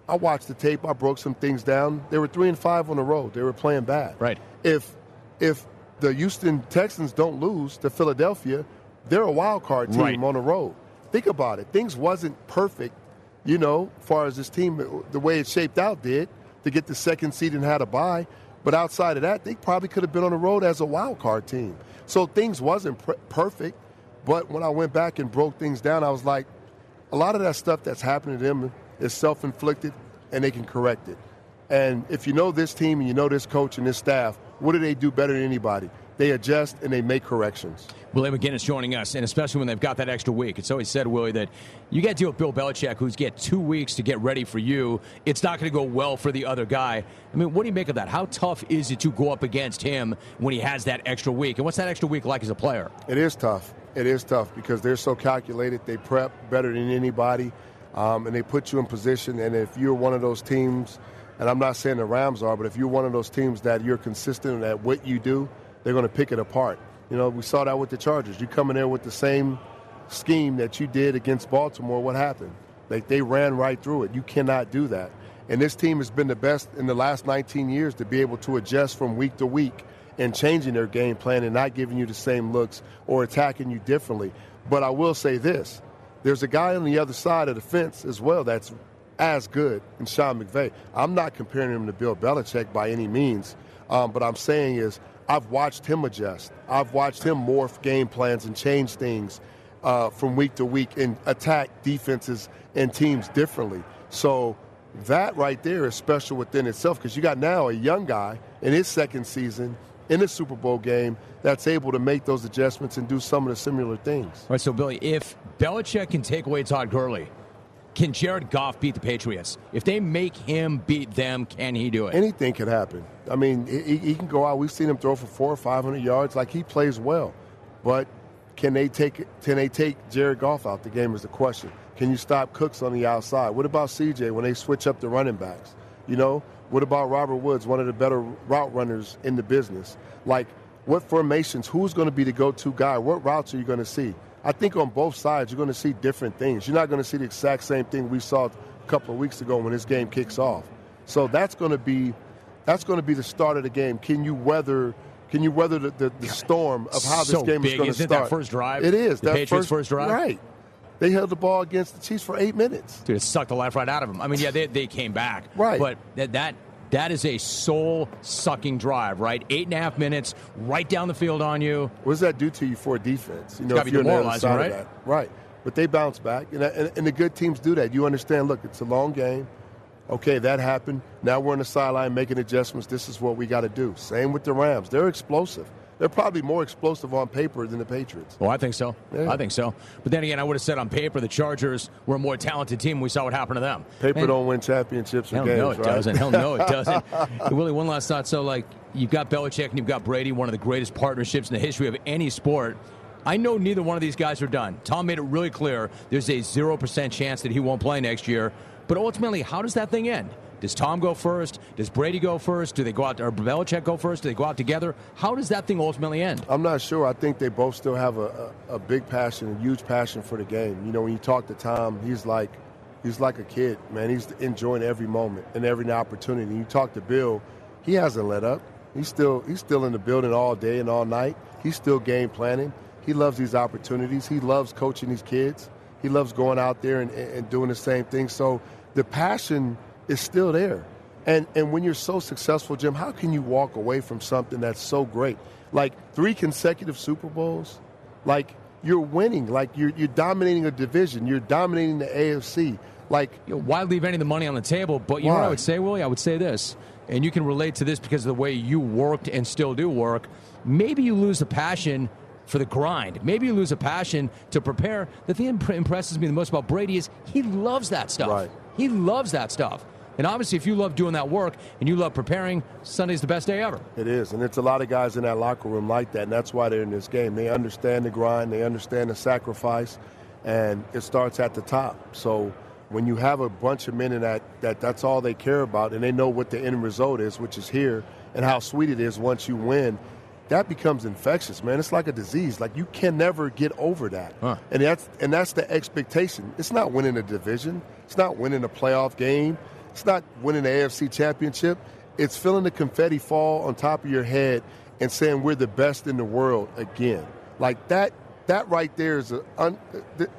I watched the tape. I broke some things down. They were three and five on the road. They were playing bad. Right. If if the Houston Texans don't lose to Philadelphia, they're a wild card team right. on the road. Think about it. Things wasn't perfect, you know, as far as this team, the way it shaped out did to get the second seed and had a bye. But outside of that, they probably could have been on the road as a wild card team. So things wasn't pr- perfect. But when I went back and broke things down, I was like, a lot of that stuff that's happening to them is self inflicted and they can correct it. And if you know this team and you know this coach and this staff, what do they do better than anybody? They adjust and they make corrections. Willie McGinest joining us, and especially when they've got that extra week. It's always said, Willie, that you got to deal with Bill Belichick, who's get two weeks to get ready for you. It's not going to go well for the other guy. I mean, what do you make of that? How tough is it to go up against him when he has that extra week? And what's that extra week like as a player? It is tough. It is tough because they're so calculated. They prep better than anybody um, and they put you in position. And if you're one of those teams, and I'm not saying the Rams are, but if you're one of those teams that you're consistent at what you do, they're going to pick it apart. You know, we saw that with the Chargers. You come in there with the same scheme that you did against Baltimore. What happened? Like they ran right through it. You cannot do that. And this team has been the best in the last 19 years to be able to adjust from week to week and changing their game plan and not giving you the same looks or attacking you differently. But I will say this there's a guy on the other side of the fence as well that's as good in Sean McVay. I'm not comparing him to Bill Belichick by any means, um, but I'm saying is I've watched him adjust. I've watched him morph game plans and change things uh, from week to week and attack defenses and teams differently. So that right there is special within itself because you got now a young guy in his second season in a Super Bowl game that's able to make those adjustments and do some of the similar things. All right, so Billy, if Belichick can take away Todd Gurley, can Jared Goff beat the Patriots? If they make him beat them, can he do it? Anything can happen. I mean, he, he can go out. We've seen him throw for four or five hundred yards. Like he plays well, but can they take can they take Jared Goff out the game is the question. Can you stop Cooks on the outside? What about CJ when they switch up the running backs? You know, what about Robert Woods, one of the better route runners in the business? Like, what formations? Who's going to be the go-to guy? What routes are you going to see? I think on both sides, you're going to see different things. You're not going to see the exact same thing we saw a couple of weeks ago when this game kicks off. So that's going to be that's going to be the start of the game. Can you weather? Can you weather the, the, the storm of how so this game big, is going to isn't start? That first drive. It is. The that Patriots' first, first drive. Right. They held the ball against the Chiefs for eight minutes. Dude, it sucked the life right out of them. I mean, yeah, they, they came back. Right. But that, that that is a soul sucking drive, right? Eight and a half minutes, right down the field on you. What does that do to you for defense? You know, if you're on the other demoralizing, right? that. Right. But they bounce back, and, and, and the good teams do that. You understand, look, it's a long game. Okay, that happened. Now we're on the sideline making adjustments. This is what we got to do. Same with the Rams. They're explosive. They're probably more explosive on paper than the Patriots. Well, I think so. Yeah. I think so. But then again, I would have said on paper the Chargers were a more talented team. We saw what happened to them. Paper Man, don't win championships or Hell games, no, it right? doesn't. Hell no, it doesn't. Willie, one last thought. So, like, you've got Belichick and you've got Brady, one of the greatest partnerships in the history of any sport. I know neither one of these guys are done. Tom made it really clear there's a 0% chance that he won't play next year. But ultimately, how does that thing end? Does Tom go first? Does Brady go first? Do they go out, or Belichick go first? Do they go out together? How does that thing ultimately end? I'm not sure. I think they both still have a, a, a big passion, a huge passion for the game. You know, when you talk to Tom, he's like he's like a kid, man. He's enjoying every moment and every opportunity. You talk to Bill, he hasn't let up. He's still he's still in the building all day and all night. He's still game planning. He loves these opportunities. He loves coaching these kids. He loves going out there and, and doing the same thing. So the passion is still there. And and when you're so successful, Jim, how can you walk away from something that's so great? Like three consecutive Super Bowls, like you're winning, like you're you're dominating a division, you're dominating the AFC. Like you know, why leave any of the money on the table? But you know what I would say, Willie? I would say this, and you can relate to this because of the way you worked and still do work. Maybe you lose the passion for the grind. Maybe you lose a passion to prepare. The thing that impresses me the most about Brady is he loves that stuff. Right. He loves that stuff. And obviously, if you love doing that work and you love preparing, Sunday's the best day ever. It is, and it's a lot of guys in that locker room like that, and that's why they're in this game. They understand the grind, they understand the sacrifice, and it starts at the top. So when you have a bunch of men in that, that that's all they care about, and they know what the end result is, which is here, and how sweet it is once you win, that becomes infectious, man. It's like a disease. Like you can never get over that, Huh. and that's and that's the expectation. It's not winning a division. It's not winning a playoff game. It's not winning the AFC championship. It's feeling the confetti fall on top of your head and saying we're the best in the world again. Like that that right there is an un,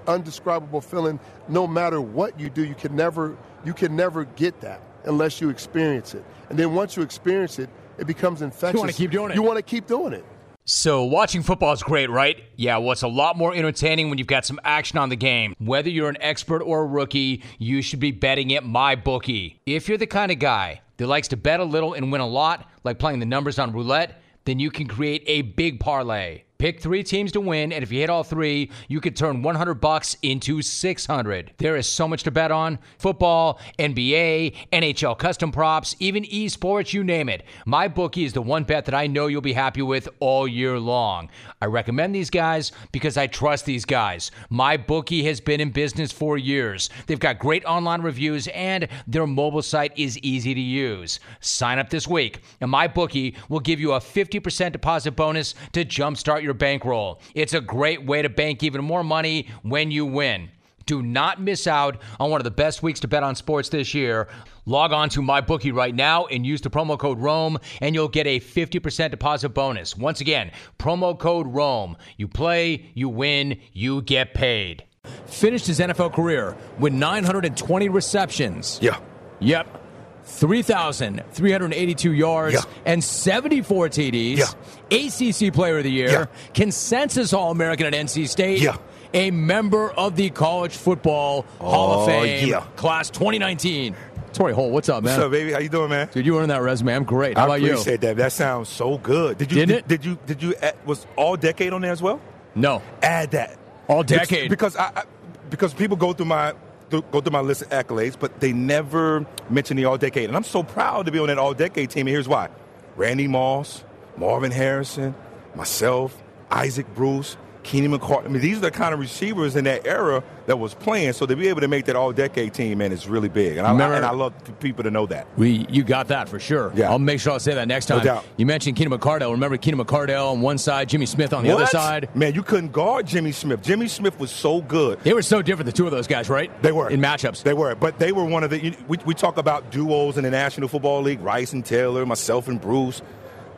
undescribable feeling. No matter what you do, you can never you can never get that unless you experience it. And then once you experience it, it becomes infectious. You want to keep doing it. You want to keep doing it. So, watching football is great, right? Yeah, well, it's a lot more entertaining when you've got some action on the game. Whether you're an expert or a rookie, you should be betting at my bookie. If you're the kind of guy that likes to bet a little and win a lot, like playing the numbers on roulette, then you can create a big parlay. Pick three teams to win, and if you hit all three, you could turn 100 bucks into 600. There is so much to bet on: football, NBA, NHL custom props, even esports, you name it. My bookie is the one bet that I know you'll be happy with all year long. I recommend these guys because I trust these guys. My bookie has been in business for years. They've got great online reviews, and their mobile site is easy to use. Sign up this week, and my bookie will give you a 50% deposit bonus to jumpstart your your bankroll. It's a great way to bank even more money when you win. Do not miss out on one of the best weeks to bet on sports this year. Log on to MyBookie right now and use the promo code ROME, and you'll get a 50% deposit bonus. Once again, promo code ROME. You play, you win, you get paid. Finished his NFL career with 920 receptions. Yeah. Yep. 3,382 yards Yeah. and 74 TDs. Yeah. ACC Player of the Year. Yeah. Consensus All American at NC State. Yeah. A member of the College Football Hall of Oh, Fame. Class 2019. Torry Holt, what's up, man? What's up, baby? How you doing, man? Dude, you earned that resume. I'm great. How I about you? appreciate that. That sounds so good. Did you? Did, it? Did you? Did you? add- Was all decade on there as well? No. Add that. All Because- decade. Because I, I because people go through my through, go through my list of accolades, but they never mention the all decade, and I'm so proud to be on that all decade team. And here's why: Randy Moss, Marvin Harrison, myself, Isaac Bruce. Keenan McCardell. I mean, these are the kind of receivers in that era that was playing. So to be able to make that all-decade team, man, is really big. And I, Remember- and I love people to know that. We, you got that for sure. Yeah. I'll make sure I'll say that next time. No doubt. You mentioned Keenan McCardell. Remember Keenan McCardell on one side, Jimmy Smith on the other side. Man, you couldn't guard Jimmy Smith. Jimmy Smith was so good. They were so different, the two of those guys, right? They were in matchups. They were, but they were one of the. You, we, we talk about duos in the National Football League: Rice and Taylor, myself and Bruce,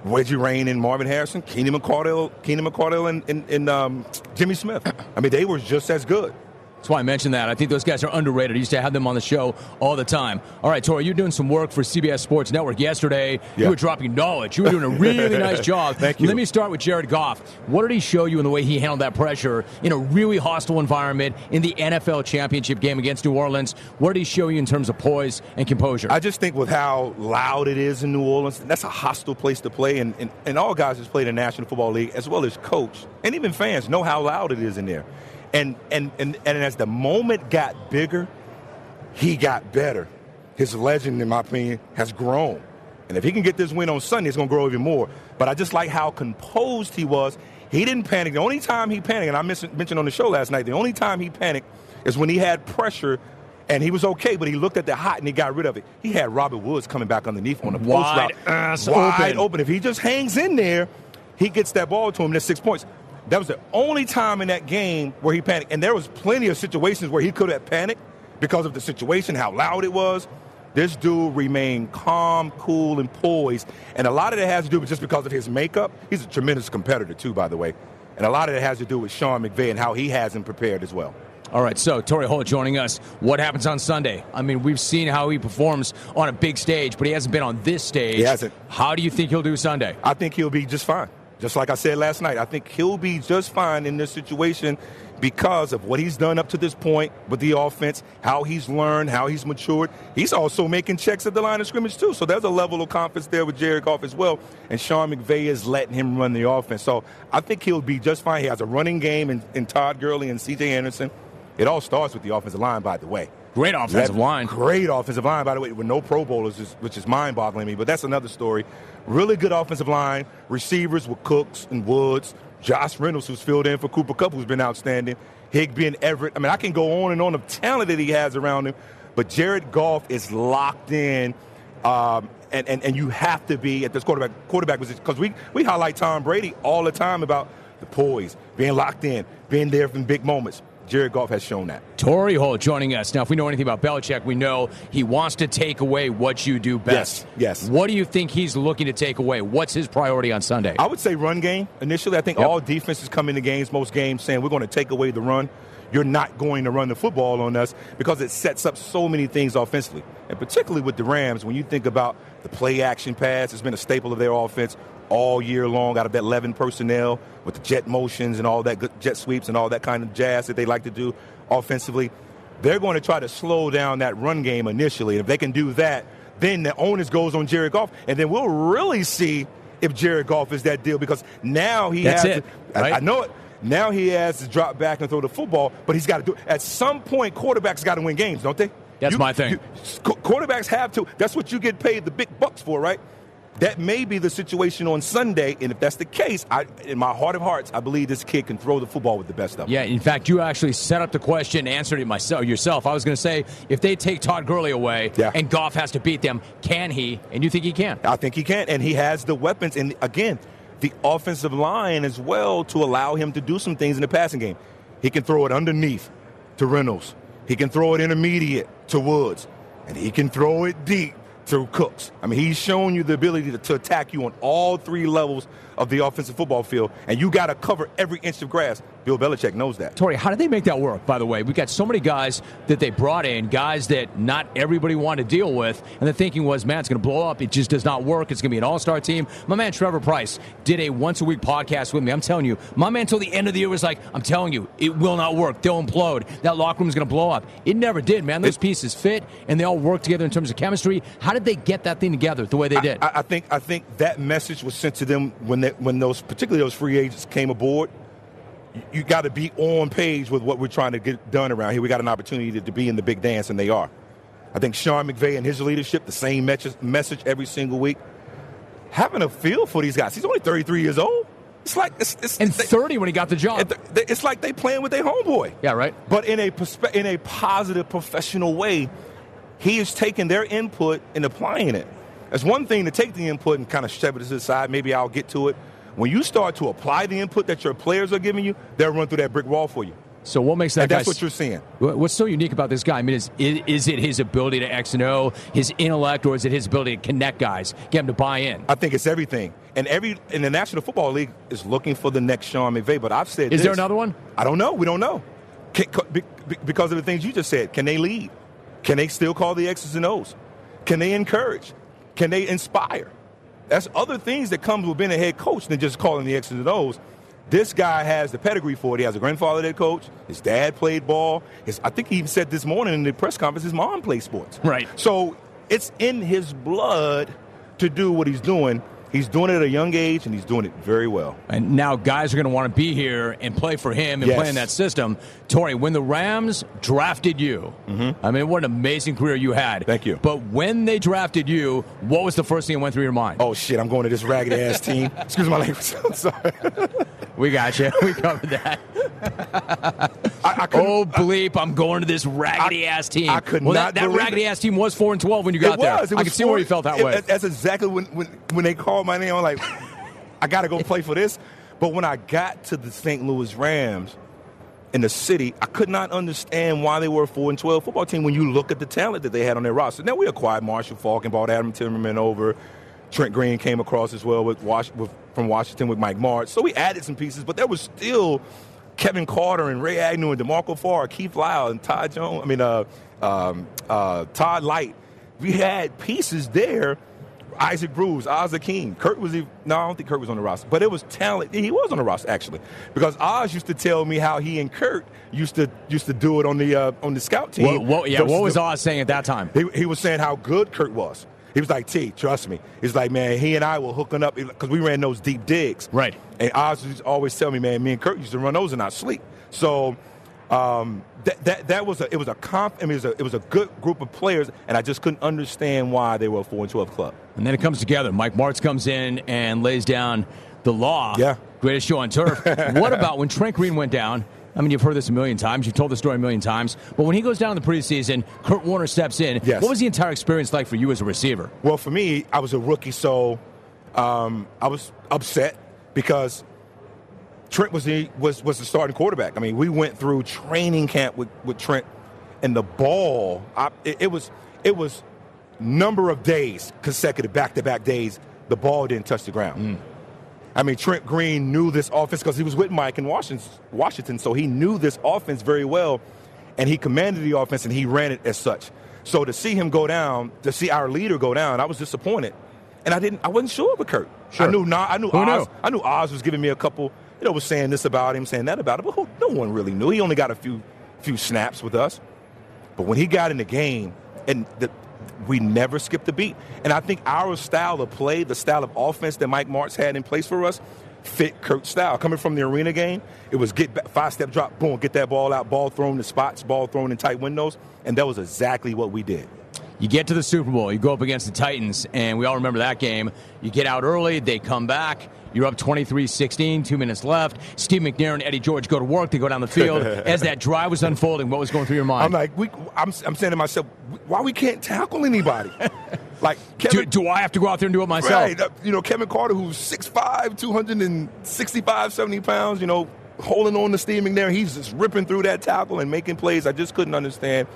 Reggie Wayne and Marvin Harrison, Keenan McCardell, Keenan McCardell, and, and, and um, Jimmy Smith. I mean, they were just as good. That's why I mentioned that. I think those guys are underrated. I used to have them on the show all the time. All right, Torry, you're doing some work for CBS Sports Network yesterday. Yeah. You were dropping knowledge. You were doing a really nice job. Thank you. Let me start with Jared Goff. What did he show you in the way he handled that pressure in a really hostile environment in the NFL championship game against New Orleans? What did he show you in terms of poise and composure? I just think with how loud it is in New Orleans, that's a hostile place to play. And, and, and all guys that's played in the National Football League, as well as coach, and even fans, know how loud it is in there. And, and, and, and as the moment got bigger, he got better. His legend, in my opinion, has grown. And if he can get this win on Sunday, it's going to grow even more. But I just like how composed he was. He didn't panic. The only time he panicked, and I mentioned mentioned on the show last night, the only time he panicked is when he had pressure and he was okay, but he looked at the hot and he got rid of it. He had Robert Woods coming back underneath on the post Wide route. wide open. open. If he just hangs in there, he gets that ball to him. That's six points. That was the only time in that game where he panicked. And there was plenty of situations where he could have panicked because of the situation, how loud it was. This dude remained calm, cool, and poised. And a lot of that has to do with just because of his makeup. He's a tremendous competitor, too, by the way. And a lot of it has to do with Sean McVay and how he has him prepared as well. All right, so Torry Holt joining us. What happens on Sunday? I mean, we've seen how he performs on a big stage, but he hasn't been on this stage. He hasn't. How do you think he'll do Sunday? I think he'll be just fine. Just like I said last night, I think he'll be just fine in this situation because of what he's done up to this point with the offense, how he's learned, how he's matured. He's also making checks at the line of scrimmage, too. So there's a level of confidence there with Jared Goff as well. And Sean McVay is letting him run the offense. So I think he'll be just fine. He has a running game in, in Todd Gurley and CJ Anderson. It all starts with the offensive line, by the way. Great offensive line. Great offensive line, by the way, with no Pro Bowlers, which is mind boggling me, but that's another story. Really good offensive line, receivers with Cooks and Woods, Josh Reynolds, who's filled in for Cooper Kupp, who's been outstanding, Higbee and Everett. I mean, I can go on and on of talent that he has around him, but Jared Goff is locked in. Um, and, and, and you have to be at this quarterback quarterback position because we, we highlight Tom Brady all the time about the poise, being locked in, being there in big moments. Jared Goff has shown that. Torry Holt joining us. Now, if we know anything about Belichick, we know he wants to take away what you do best. Yes, yes. What do you think he's looking to take away? What's his priority on Sunday? I would say run game initially. I think Yep. all defenses come into games, most games, saying we're going to take away the run. You're not going to run the football on us because it sets up so many things offensively. And particularly with the Rams, when you think about the play action pass, it's been a staple of their offense all year long out of that 11 personnel with the jet motions and all that good jet sweeps and all that kind of jazz that they like to do offensively. They're going to try to slow down that run game initially. If they can do that, then the onus goes on Jared Goff, and then we'll really see if Jared Goff is that deal because now he That's has. it, to, I- right? I know it. Now he has to drop back and throw the football, but he's got to do. At some point, quarterbacks got to win games, don't they? That's You- my thing. you- quarterbacks have to. That's what you get paid the big bucks for, right? That may be the situation on Sunday, and if that's the case, I, in my heart of hearts, I believe this kid can throw the football with the best of them. yeah, in fact, you actually set up the question, answered it myself yourself. I was going to say, if they take Todd Gurley away Yeah. and Goff has to beat them, can he? And you think he can? I think he can, and he has the weapons. And again, the offensive line as well to allow him to do some things in the passing game. He can throw it underneath to Reynolds. He can throw it intermediate to Woods. And he can throw it deep to Cooks. I mean, he's shown you the ability to, to attack you on all three levels of the offensive football field, and you got to cover every inch of grass. Bill Belichick knows that. Torry, how did they make that work, by the way? We've got so many guys that they brought in, guys that not everybody wanted to deal with, and the thinking was, man, it's going to blow up. It just does not work. It's going to be an all star team. My man Trevor Price did a once a week podcast with me. I'm telling you, my man until the end of the year was like, I'm telling you, it will not work. They'll implode. That locker room is going to blow up. It never did, man. Those pieces fit, and they all work together in terms of chemistry. How did they get that thing together the way they did? I, I think I think that message was sent to them when they, when those particularly those free agents came aboard you got to be on page with what we're trying to get done around here. We got an opportunity to, to, be in the big dance, and they are. I think Sean McVay and his leadership, the same message, message every single week, having a feel for these guys. He's only 33 years old. It's like it's, it's and 30 when he got the job. It's like they playing with their homeboy. Yeah, right. But in a perspe- in a positive, professional way, he is taking their input and applying it. It's one thing to take the input and kind of shove it to the side. Maybe I'll get to it. When you start to apply the input that your players are giving you, they'll run through that brick wall for you. So what makes that? And that's what you're seeing. What's so unique about this guy? I mean, is, is it his ability to X and O, his intellect, or is it his ability to connect guys, get them to buy in? I think it's everything. And every in the National Football League is looking for the next Sean McVay. But I've said, is this, there another one? I don't know. We don't know. Can, because of the things you just said, can they lead? Can they still call the X's and O's? Can they encourage? Can they inspire? That's other things that comes with being a head coach than just calling the X's and O's. This guy has the pedigree for it. He has a grandfather that coach. His dad played ball. His, I think he even said this morning in the press conference his mom played sports. Right. So it's in his blood to do what he's doing. He's doing it at a young age, and he's doing it very well. And now guys are going to want to be here and play for him and yes. play in that system. Torry, when the Rams drafted you, mm-hmm. I mean, what an amazing career you had. Thank you. But when they drafted you, what was the first thing that went through your mind? Oh, shit, I'm going to this ragged ass team. Excuse my language. I'm sorry. we got you. We covered that. I, I oh, bleep, I'm going to this raggedy I, ass team. I could well, not that, that raggedy it. ass team was 4 and 12 when you got it there. Was. I can see where you felt that way. That's exactly when, when, when they called my name. I'm like, I got to go play for this. But when I got to the St. Louis Rams in the city, I could not understand why they were a 4 and 12 football team when you look at the talent that they had on their roster. Now, we acquired Marshall Faulk and brought Adam Timmerman over. Trent Green came across as well with, Was- with from Washington with Mike Martz. So we added some pieces, but there was still Kevin Carter and Ray Agnew and D'Marco Farr, Keith Lyle and Todd Jones. I mean, uh, um, uh, Todd Lyght. We had pieces there Isaac Bruce, Oz King. Kurt was even, no, I don't think Kurt was on the roster, but it was talent. He was on the roster actually, because Oz used to tell me how he and Kurt used to used to do it on the uh, on the scout team. What, what, yeah, what was Oz saying at that time? He, he was saying how good Kurt was. He was like, T, trust me. He's like, man, he and I were hooking up because we ran those deep digs. Right. And Oz used to always tell me, man, me and Kurt used to run those in our sleep. So um, that, that that was a it was a comp. I mean, it was a it was a good group of players, and I just couldn't understand why they were a four and twelve club. And then it comes together. Mike Martz comes in and lays down the law. Yeah, greatest show on turf. what about when Trent Green went down? I mean, you've heard this a million times. You've told the story a million times. But when he goes down in the preseason, Kurt Warner steps in. Yes. What was the entire experience like for you as a receiver? Well, for me, I was a rookie, so um, I was upset because Trent was the was was the starting quarterback. I mean, we went through training camp with, with Trent, and the ball, I, it, it was it was number of days consecutive back to back days. The ball didn't touch the ground. Mm. I mean, Trent Green knew this offense because he was with Mike in Washington, Washington, so he knew this offense very well, and he commanded the offense and he ran it as such. So to see him go down, to see our leader go down, I was disappointed, and I didn't. I wasn't sure with Kurt. Sure. I knew. not, I knew. Who Oz, knew? I knew Oz was giving me a couple you know, was saying this about him, saying that about him, but who, no one really knew. He only got a few few snaps with us. But when he got in the game, and the, we never skipped a beat. And I think our style of play, the style of offense that Mike Martz had in place for us, fit Kurt's style. Coming from the arena game, it was get back, five step drop, boom, get that ball out, ball thrown in spots, ball thrown in tight windows, and that was exactly what we did. You get to the Super Bowl, you go up against the Titans, and we all remember that game. You get out early, they come back. You're up 23 16, two minutes left. Steve McNair and Eddie George go to work. They go down the field. As that drive was unfolding, what was going through your mind? I'm like, we, I'm, I'm saying to myself, why we can't tackle anybody? Like Kevin, do, do I have to go out there and do it myself? Right. Uh, You know, Kevin Carter, who's 6'5", 265, 70 pounds, you know, holding on to Steve McNair. He's just ripping through that tackle and making plays. I just couldn't understand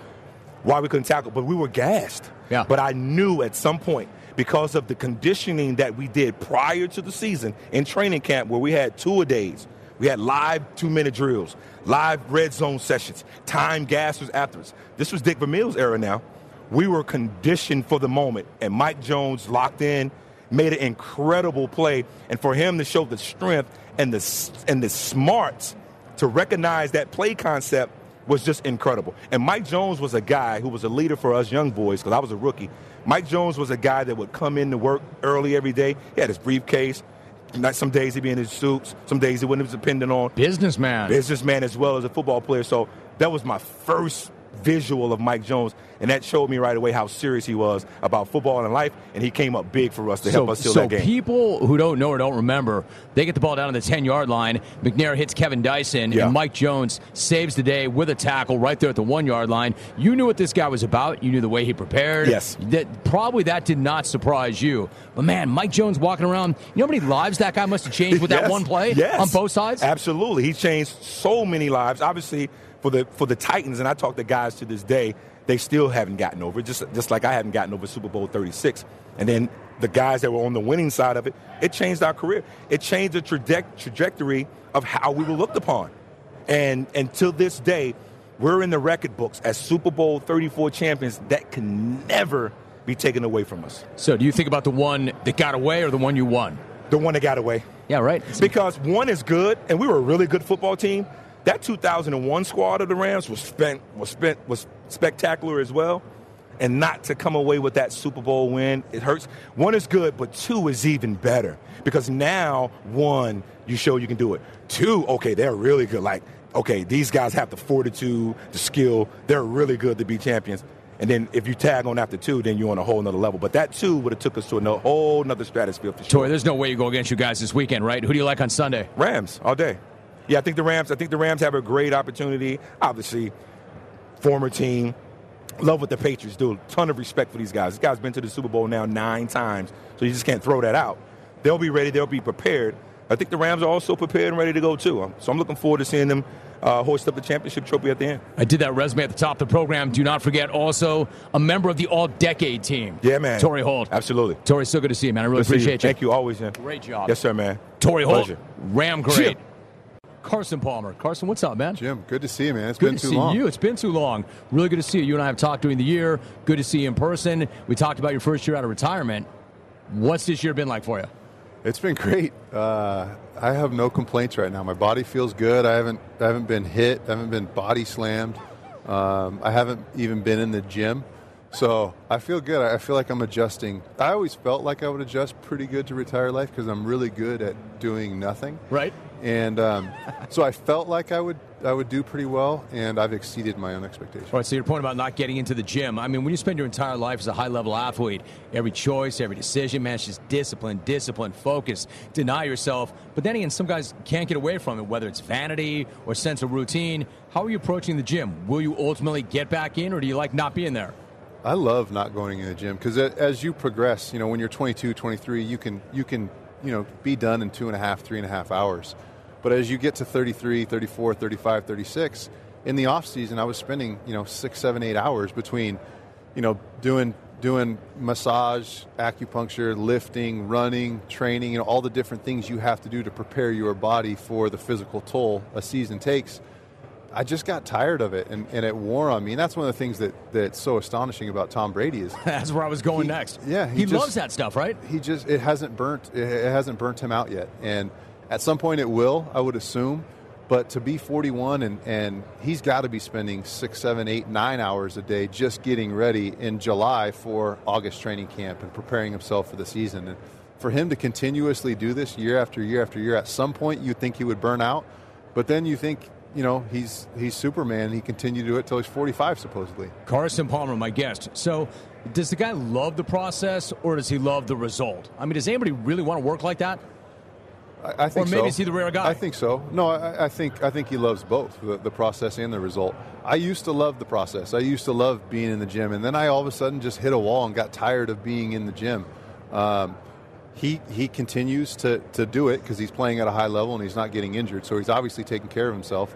why we couldn't tackle, but we were gassed. Yeah. But I knew at some point, because of the conditioning that we did prior to the season in training camp, where we had two a days, we had live two minute drills, live red zone sessions, time gassers afterwards. This was Dick Vermeil's era now. We were conditioned for the moment, and Mike Jones locked in, made an incredible play, and for him to show the strength and the and the smarts to recognize that play concept was just incredible. And Mike Jones was a guy who was a leader for us young boys because I was a rookie. Mike Jones was a guy that would come in to work early every day. He had his briefcase. Not some days he'd be in his suits. Some days he wouldn't. dependent on Businessman. businessman as well as a football player. So that was my first visual of Mike Jones, and that showed me right away how serious he was about football and life. And he came up big for us to help so, us seal so that game. people who don't know or don't remember, they get the ball down on the 10 yard line. McNair hits Kevin Dyson, Yeah. and Mike Jones saves the day with a tackle right there at the one yard line. You knew what this guy was about. You knew the way he prepared. Yes. That probably that did not surprise you. But man, Mike Jones walking around. You know how many lives that guy must have changed with that one play Yes. on both sides. Absolutely, he changed so many lives. Obviously, for the for the Titans, and I talk to guys to this day, they still haven't gotten over it. Just just like I haven't gotten over Super Bowl 36. And then the guys that were on the winning side of it, it changed our career. It changed the traje- trajectory of how we were looked upon. And until this day, we're in the record books as Super Bowl 34 champions. That can never be taken away from us. So, do you think about the one that got away or the one you won? The one that got away. Yeah, right. Because one is good, and we were a really good football team. That 2001 squad of the Rams was spent was spent was spectacular as well. And not to come away with that Super Bowl win, it hurts. One is good, but two is even better because now one you show you can do it. Two, okay, they're really good. Like, okay, these guys have the fortitude, the skill. They're really good to be champions. And then if you tag on after two, then you're on a whole nother level. But that two would have took us to a whole nother stratosphere for sure. Toy, there's no way you go against you guys this weekend, right? Who do you like on Sunday? Rams all day. Yeah, I think the Rams. I think the Rams have a great opportunity. Obviously, former team. Love what the Patriots do. Ton of respect for these guys. This guy's been to the Super Bowl now nine times, so you just can't throw that out. They'll be ready. They'll be prepared. I think the Rams are also prepared and ready to go too. Um, So I'm looking forward to seeing them uh, hoist up the championship trophy at the end. I did that resume at the top of the program. Do not forget also a member of the All Decade team. Yeah, man. Torry Holt. Absolutely. Torry, so good to see you, man. I really Good appreciate you. Thank you always, man. Great job. Yes, sir, man. Torry Holt, Pleasure. Ram great. Carson Palmer. Carson, what's up, man? Jim, good to see you, man. It's Good been to too see long. you. It's been too long. Really good to see you. You and I have talked during the year. Good to see you in person. We talked about your first year out of retirement. What's this year been like for you? It's been great. Uh, I have no complaints right now. My body feels good. I haven't I haven't been hit. I haven't been body slammed. Um, I haven't even been in the gym. So I feel good. I feel like I'm adjusting. I always felt like I would adjust pretty good to retire life because I'm really good at doing nothing. Right. And um, so I felt like I would I would do pretty well, and I've exceeded my own expectations. All right, so your point about not getting into the gym. I mean, when you spend your entire life as a high level athlete, every choice, every decision, man, it's just discipline, discipline, focus, deny yourself. But then again, some guys can't get away from it, whether it's vanity or sense of routine. How are you approaching the gym? Will you ultimately get back in, or do you like not being there? I love not going in the gym because as you progress, you know, when you're 22, 23, you can you can you know be done in two and a half, three and a half hours. But as you get to 33, 34, 35, 36, in the off season, I was spending you know six, seven, eight hours between, you know, doing doing massage, acupuncture, lifting, running, training, you know, all the different things you have to do to prepare your body for the physical toll a season takes. I just got tired of it, and, and it wore on me. And that's one of the things that, that's so astonishing about Tom Brady is That's where I was going He- next. yeah, he, he just- loves that stuff, right? he just it hasn't burnt it hasn't burnt him out yet. And at some point it will, I would assume. But to be 41 and, and he's got to be spending six, seven, eight, nine hours a day just getting ready in July for August training camp and preparing himself for the season. And for him to continuously do this year after year after year, at some point you think he would burn out, but then you think, you know, he's he's Superman. He continued to do it till he's 45 supposedly. Carson Palmer, my guest. So, does the guy love the process or does he love the result? I mean, does anybody really want to work like that? I, I think or maybe so. is he the rare guy? I think so. No, I, I think I think he loves both the, the process and the result. I used to love the process. I used to love being in the gym, and then I all of a sudden just hit a wall and got tired of being in the gym. Um, he he continues to to do it because he's playing at a high level and he's not getting injured. So he's obviously taking care of himself.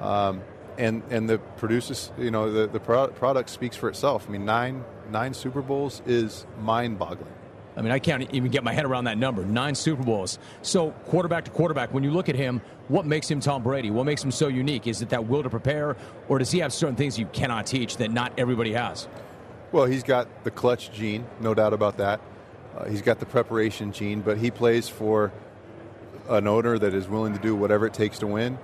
Um, and and the produces you know the the pro- product speaks for itself. I mean nine nine Super Bowls is mind boggling. I mean, I can't even get my head around that number. Nine Super Bowls. So, quarterback to quarterback, when you look at him, what makes him Tom Brady? What makes him so unique? Is it that will to prepare, or does he have certain things you cannot teach that not everybody has? Well, he's got the clutch gene, no doubt about that. Uh, he's got the preparation gene, but he plays for an owner that is willing to do whatever it takes to win.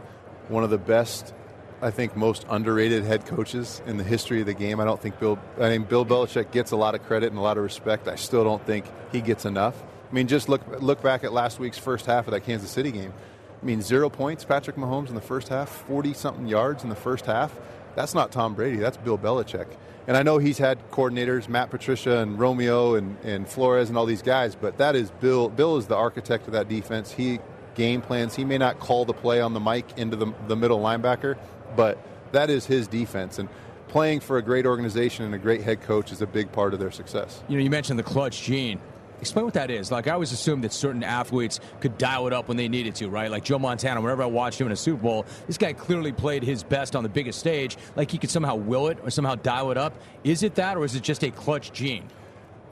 One of the best, I think, most underrated head coaches in the history of the game. I don't think Bill. I mean, Bill Belichick gets a lot of credit and a lot of respect. I still don't think he gets enough. I mean, just look look back at last week's first half of that Kansas City game. I mean, zero points, Patrick Mahomes in the first half, forty something yards in the first half. That's not Tom Brady. That's Bill Belichick. And I know he's had coordinators, Matt Patricia and Romeo and, and Flores and all these guys, but that is Bill. Bill is the architect of that defense. He game plans. He may not call the play on the mic into the, the middle linebacker, but that is his defense. And playing for a great organization and a great head coach is a big part of their success. You know, you mentioned the clutch gene. Explain what that is. Like, I always assumed that certain athletes could dial it up when they needed to, right? Like Joe Montana, whenever I watched him in a Super Bowl, this guy clearly played his best on the biggest stage. Like, he could somehow will it or somehow dial it up. Is it that, or is it just a clutch gene?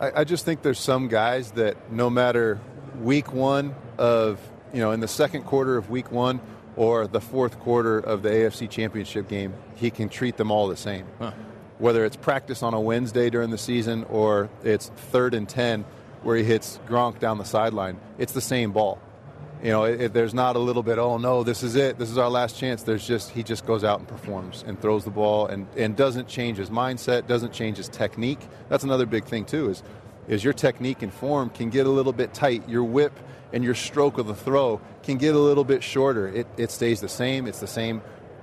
I, I just think there's some guys that no matter week one of, you know, in the second quarter of week one or the fourth quarter of the AFC Championship game, he can treat them all the same. Huh. Whether it's practice on a Wednesday during the season or it's third and 10 where he hits Gronk down the sideline, it's the same ball. You know, it, it, there's not a little bit, oh no, this is it, this is our last chance. There's just, he just goes out and performs and throws the ball and, and doesn't change his mindset, doesn't change his technique. That's another big thing, too, is, is your technique and form can get a little bit tight. Your whip and your stroke of the throw can get a little bit shorter. It, it stays the same. It's the same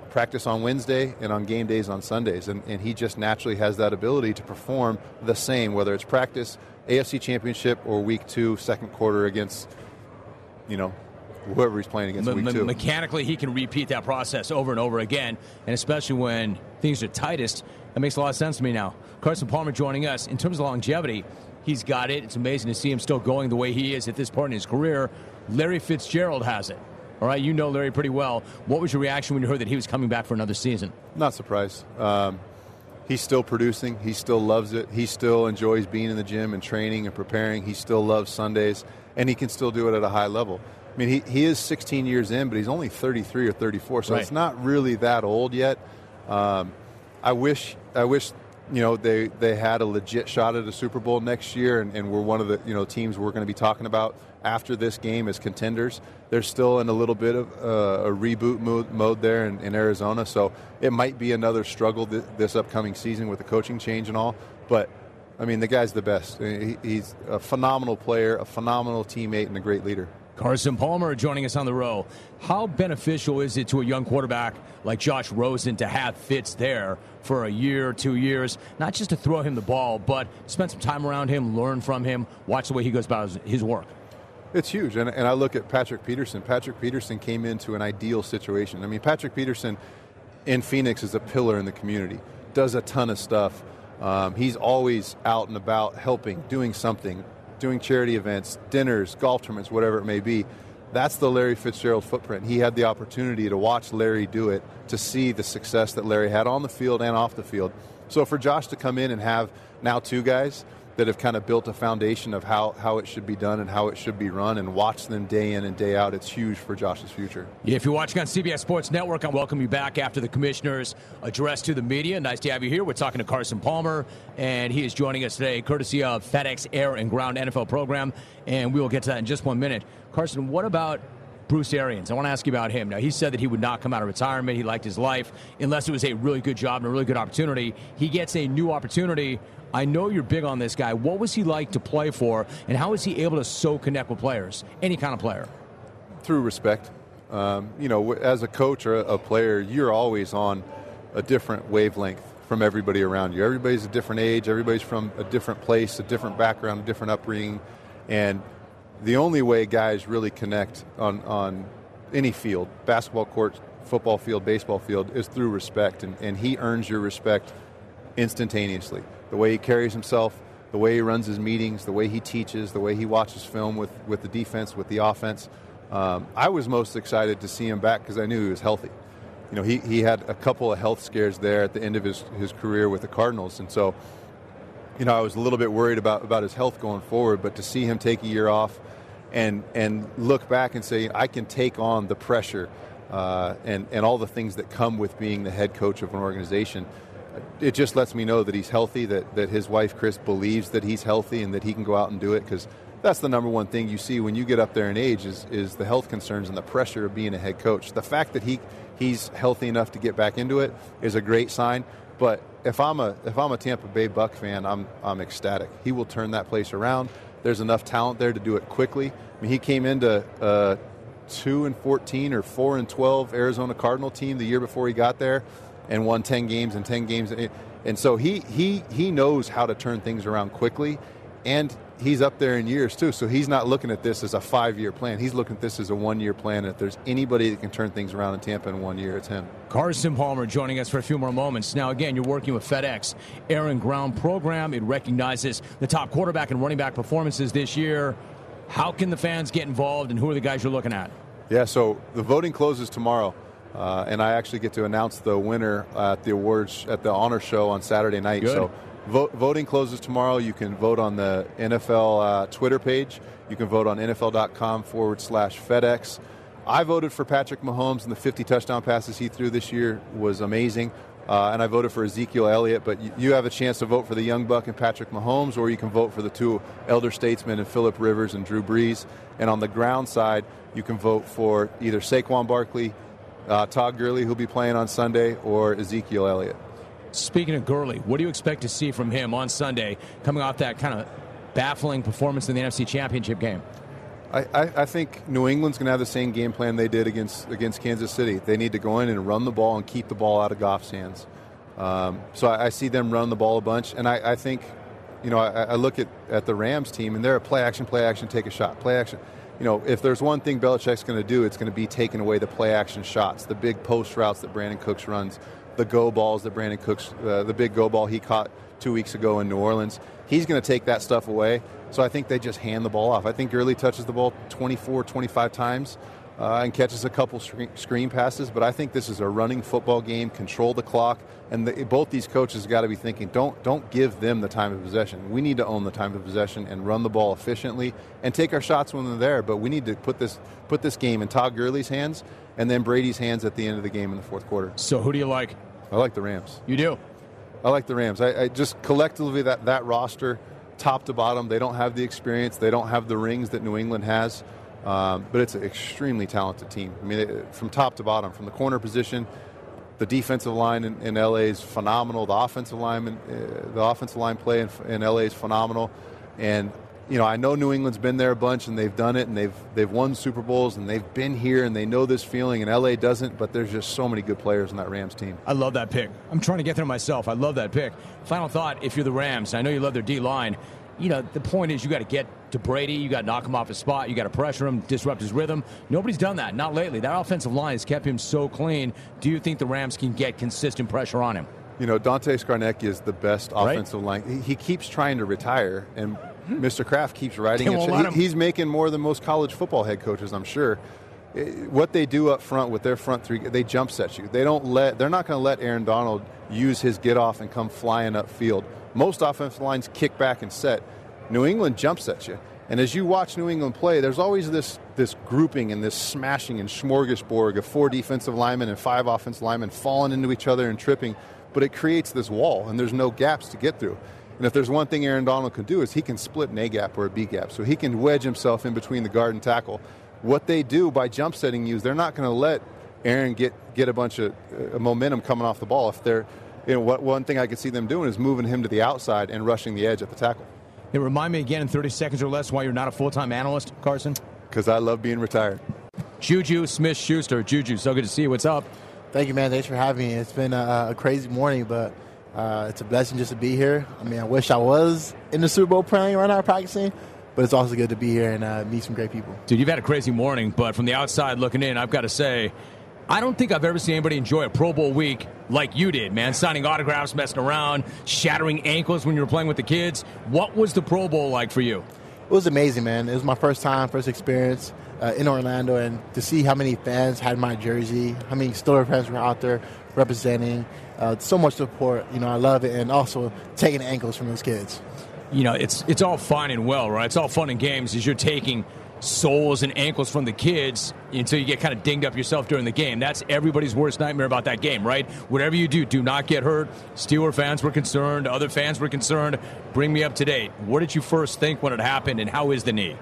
practice on Wednesday and on game days on Sundays. And, and he just naturally has that ability to perform the same, whether it's practice, AFC Championship, or week two, second quarter against, you know, whoever he's playing against Me- week me- two. Mechanically, he can repeat that process over and over again, and especially when things are tightest, that makes a lot of sense to me now. Carson Palmer joining us. In terms of longevity, he's got it. It's amazing to see him still going the way he is at this point in his career. Larry Fitzgerald has it. All right, you know Larry pretty well. What was your reaction when you heard that he was coming back for another season? Not surprised. Um, he's still producing. He still loves it. He still enjoys being in the gym and training and preparing. He still loves Sundays, and he can still do it at a high level. I mean, he, he is 16 years in, but he's only 33 or 34, so Right. it's not really that old yet. Um, I wish I wish you know they, they had a legit shot at a Super Bowl next year, and, and we're one of the you know teams we're going to be talking about after this game as contenders. They're still in a little bit of uh, a reboot mode, mode there in, in Arizona, so it might be another struggle th- this upcoming season with the coaching change and all. But I mean, the guy's the best. He, he's a phenomenal player, a phenomenal teammate, and a great leader. Carson Palmer joining us on the row. How beneficial is it to a young quarterback like Josh Rosen to have Fitz there for a year, two years, not just to throw him the ball, but spend some time around him, learn from him, watch the way he goes about his, his work? It's huge. And, and I look at Patrick Peterson. Patrick Peterson came into an ideal situation. I mean, Patrick Peterson in Phoenix is a pillar in the community, does a ton of stuff. Um, he's always out and about helping, doing something, doing charity events, dinners, golf tournaments, whatever it may be. That's the Larry Fitzgerald footprint. He had the opportunity to watch Larry do it, to see the success that Larry had on the field and off the field. So for Josh to come in and have now two guys that have kind of built a foundation of how, how it should be done and how it should be run and watch them day in and day out, it's huge for Josh's future. Yeah, if you're watching on CBS Sports Network, I welcome you back after the commissioner's address to the media. Nice to have you here. We're talking to Carson Palmer, and he is joining us today, courtesy of FedEx Air and Ground NFL program. And we will get to that in just one minute. Carson, what about Bruce Arians? I want to ask you about him. Now, he said that he would not come out of retirement. He liked his life unless it was a really good job and a really good opportunity. He gets a new opportunity. I know you're big on this guy. What was he like to play for, and how is he able to so connect with players, any kind of player? through respect. Um, you know, as a coach or a player, you're always on a different wavelength from everybody around you. Everybody's a different age. Everybody's from a different place, a different background, a different upbringing, and the only way guys really connect on, on any field, basketball court, football field, baseball field, is through respect. And, and he earns your respect instantaneously. The way he carries himself, the way he runs his meetings, the way he teaches, the way he watches film with, with the defense, with the offense. Um, I was most excited to see him back because I knew he was healthy. You know, he, he had a couple of health scares there at the end of his, his career with the Cardinals. And so, you know, I was a little bit worried about, about his health going forward, but to see him take a year off and, and look back and say, I can take on the pressure uh, and, and all the things that come with being the head coach of an organization – it just lets me know that he's healthy, that, that his wife, Chris, believes that he's healthy and that he can go out and do it because that's the number one thing you see when you get up there in age is, is the health concerns and the pressure of being a head coach. The fact that he, he's healthy enough to get back into it is a great sign. But if I'm a if I'm a Tampa Bay Buck fan, I'm I'm ecstatic. He will turn that place around. There's enough talent there to do it quickly. I mean, he came into uh, two and 14 or four and 12 Arizona Cardinal team the year before he got there and won 10 games and 10 games. And so he, he, he knows how to turn things around quickly. And he's up there in years too. So he's not looking at this as a five year plan. He's looking at this as a one year plan. If there's anybody that can turn things around in Tampa in one year, it's him. Carson Palmer joining us for a few more moments. Now, again, you're working with FedEx Air and Ground program. It recognizes the top quarterback and running back performances this year. How can the fans get involved and who are the guys you're looking at? Yeah, so the voting closes tomorrow. Uh, and I actually get to announce the winner at the awards at the honor show on Saturday night. Good. So vote, voting closes tomorrow. You can vote on the NFL uh, Twitter page. You can vote on NFL.com forward slash FedEx. I voted for Patrick Mahomes, and the 50 touchdown passes he threw this year was amazing. Uh, and I voted for Ezekiel Elliott, but you, have a chance to vote for the young buck and Patrick Mahomes, or you can vote for the two elder statesmen and Philip Rivers and Drew Brees. And on the ground side, you can vote for either Saquon Barkley, uh, Todd Gurley, who'll be playing on Sunday, or Ezekiel Elliott. Speaking of Gurley, what do you expect to see from him on Sunday, coming off that kind of baffling performance in the NFC Championship game? I, I, think New England's going to have the same game plan they did against against Kansas City. They need to go in and run the ball and keep the ball out of Goff's hands. Um, so I, I, see them run the ball a bunch, and I, I think, you know, I, look at, at the Rams team, and they're a play action, play action, take a shot, play action you know, if there's one thing Belichick's going to do, it's going to be taking away the play action shots, the big post routes that Brandin Cooks runs, the go balls that Brandin Cooks, uh, the big go ball he caught two weeks ago in New Orleans. He's going to take that stuff away. So I think they just hand the ball off. I think Gurley touches the ball 24, 25 times uh, and catches a couple screen passes. But I think this is a running football game. Control the clock, and the, both these coaches got to be thinking: don't don't give them the time of possession. We need to own the time of possession and run the ball efficiently and take our shots when they're there. But we need to put this put this game in Todd Gurley's hands and then Brady's hands at the end of the game in the fourth quarter. So who do you like? I like the Rams. You do. I like the Rams. I, I just collectively that that roster, top to bottom, they don't have the experience. They don't have the rings that New England has. Um, but it's an extremely talented team. I mean, it, from top to bottom, from the corner position, the defensive line in, in LA is phenomenal. The offensive line, uh, the offensive line play in, in LA is phenomenal. And you know, I know New England's been there a bunch and they've done it and they've they've won Super Bowls and they've been here and they know this feeling and LA doesn't, but there's just so many good players in that Rams team. I love that pick. I'm trying to get there myself. I love that pick. Final thought, if you're the Rams, I know you love their D line, you know, the point is you got to get to Brady, you got to knock him off his spot, you got to pressure him, disrupt his rhythm. Nobody's done that, not lately. That offensive line has kept him so clean. Do you think the Rams can get consistent pressure on him? You know, Dante Scarnecchia is the best offensive right? line. He, he, keeps trying to retire, and Mr. Kraft keeps writing it. He, he's making more than most college football head coaches, I'm sure. Eh, what they do up front with their front three, they jump set you. They don't let. They're not going to let Aaron Donald use his get off and come flying up field. Most offensive lines kick back and set. New England jumps at you. And as you watch New England play, there's always this, this grouping and this smashing and smorgasbord of four defensive linemen and five offensive linemen falling into each other and tripping. But it creates this wall, and there's no gaps to get through. And if there's one thing Aaron Donald can do is he can split an A gap or a B gap. So he can wedge himself in between the guard and tackle. What they do by jump setting you is they're not going to let Aaron get, get a bunch of uh, momentum coming off the ball. If they're, you know, what, one thing I could see them doing is moving him to the outside and rushing the edge at the tackle. Hey, remind me again in 30 seconds or less why you're not a full time analyst, Carson. Because I love being retired. Juju Smith Schuster. Juju, so good to see you. What's up? Thank you, man. Thanks for having me. It's been a, a crazy morning, but uh, it's a blessing just to be here. I mean, I wish I was in the Super Bowl playing right now practicing, but it's also good to be here and uh, meet some great people. Dude, you've had a crazy morning, but from the outside looking in, I've got to say, I don't think I've ever seen anybody enjoy a Pro Bowl week like you did, man. Signing autographs, messing around, shattering ankles when you were playing with the kids. What was the Pro Bowl like for you? It was amazing, man. It was my first time, first experience uh, in Orlando, and to see how many fans had my jersey, how many Steelers fans were out there representing, uh, so much support. You know, I love it, and also taking ankles from those kids. You know, it's it's all fine and well, right? It's all fun and games as you're taking soles and ankles from the kids until you get kind of dinged up yourself during the game. That's everybody's worst nightmare about that game, right? Whatever you do, do not get hurt. Steeler fans were concerned, other fans were concerned. Bring me up to date. What did you first think when it happened, and how is the knee?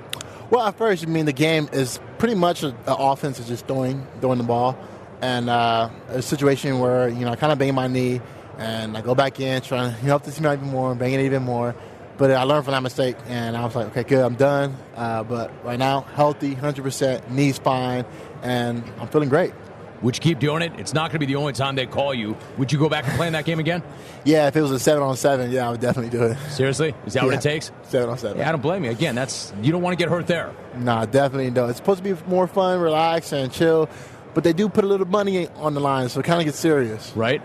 Well, at first, I mean, the game is pretty much an offense is just throwing, throwing the ball. And uh, a situation where, you know, I kind of bang my knee and I go back in, trying to help the team out even more, bang it even more. But I learned from that mistake, and I was like, okay, good, I'm done. Uh, but right now, healthy, 100%, knees fine, and I'm feeling great. Would you keep doing it? It's not going to be the only time they call you. Would you go back and play in that game again? Yeah, if it was a seven on seven, yeah, I would definitely do it. Seriously? Is that yeah. what it takes? Seven on seven. Yeah, I don't blame you. Again, that's you don't want to get hurt there. Nah, definitely don't. It's supposed to be more fun, relax, and chill, but they do put a little money on the line, so it kind of gets serious. Right?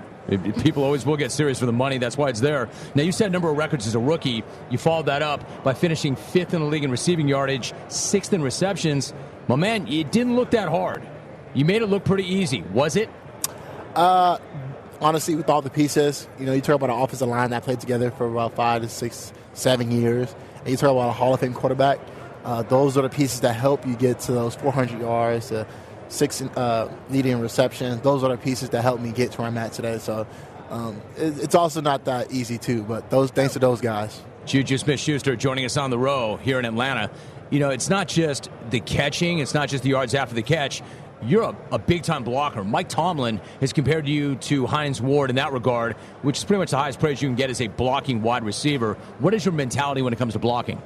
People always will get serious for the money. That's why it's there. Now, you set a number of records as a rookie. You followed that up by finishing fifth in the league in receiving yardage, sixth in receptions. My man, it didn't look that hard. You made it look pretty easy. Was it? Uh, honestly, with all the pieces, you know, you talk about an offensive line that played together for about five to six, seven years, and you talk about a Hall of Fame quarterback. Uh, those are the pieces that help you get to those 400 yards, six uh, leading receptions. Those are the pieces that help me get to where I'm at today. So um, it, it's also not that easy too, but those thanks to those guys. Juju Smith-Schuster joining us on the row here in Atlanta. You know, it's not just the catching, it's not just the yards after the catch you're a, a big time blocker. Mike Tomlin has compared you to Hines Ward in that regard, which is pretty much the highest praise you can get as a blocking wide receiver. What is your mentality when it comes to blocking?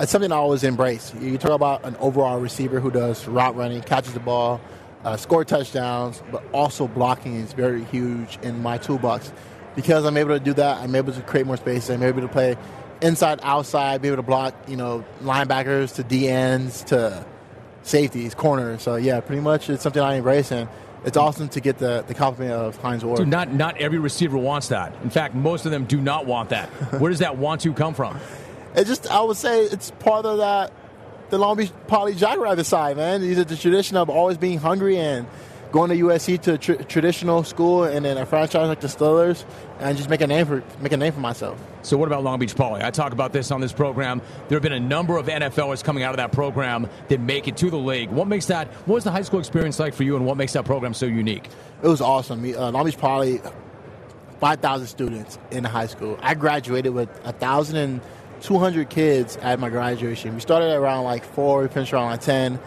It's something I always embrace. You talk about an overall receiver who does route running, catches the ball, uh, score touchdowns, but also blocking is very huge in my toolbox. Because I'm able to do that, I'm able to create more space. I'm able to play inside, outside, be able to block, you know, linebackers to DNs to safeties, corners. So yeah, pretty much it's something I embrace, and it's awesome to get the, the compliment of Hines Ward. Dude, not not every receiver wants that. In fact, most of them do not want that. Where does that want to come from? It just I would say it's part of that the Long Beach Poly Jackrabbit side, man. These are the tradition of always being hungry and going to USC to a tr- traditional school and then a franchise like the Steelers and just make a name for make a name for myself. So what about Long Beach Poly? I talk about this on this program. There have been a number of NFLers coming out of that program that make it to the league. What makes that? What was the high school experience like for you, and what makes that program so unique? It was awesome. Uh, Long Beach Poly, five thousand students in high school. I graduated with a thousand and two hundred kids at my graduation. We started around like four, we finished around like ten,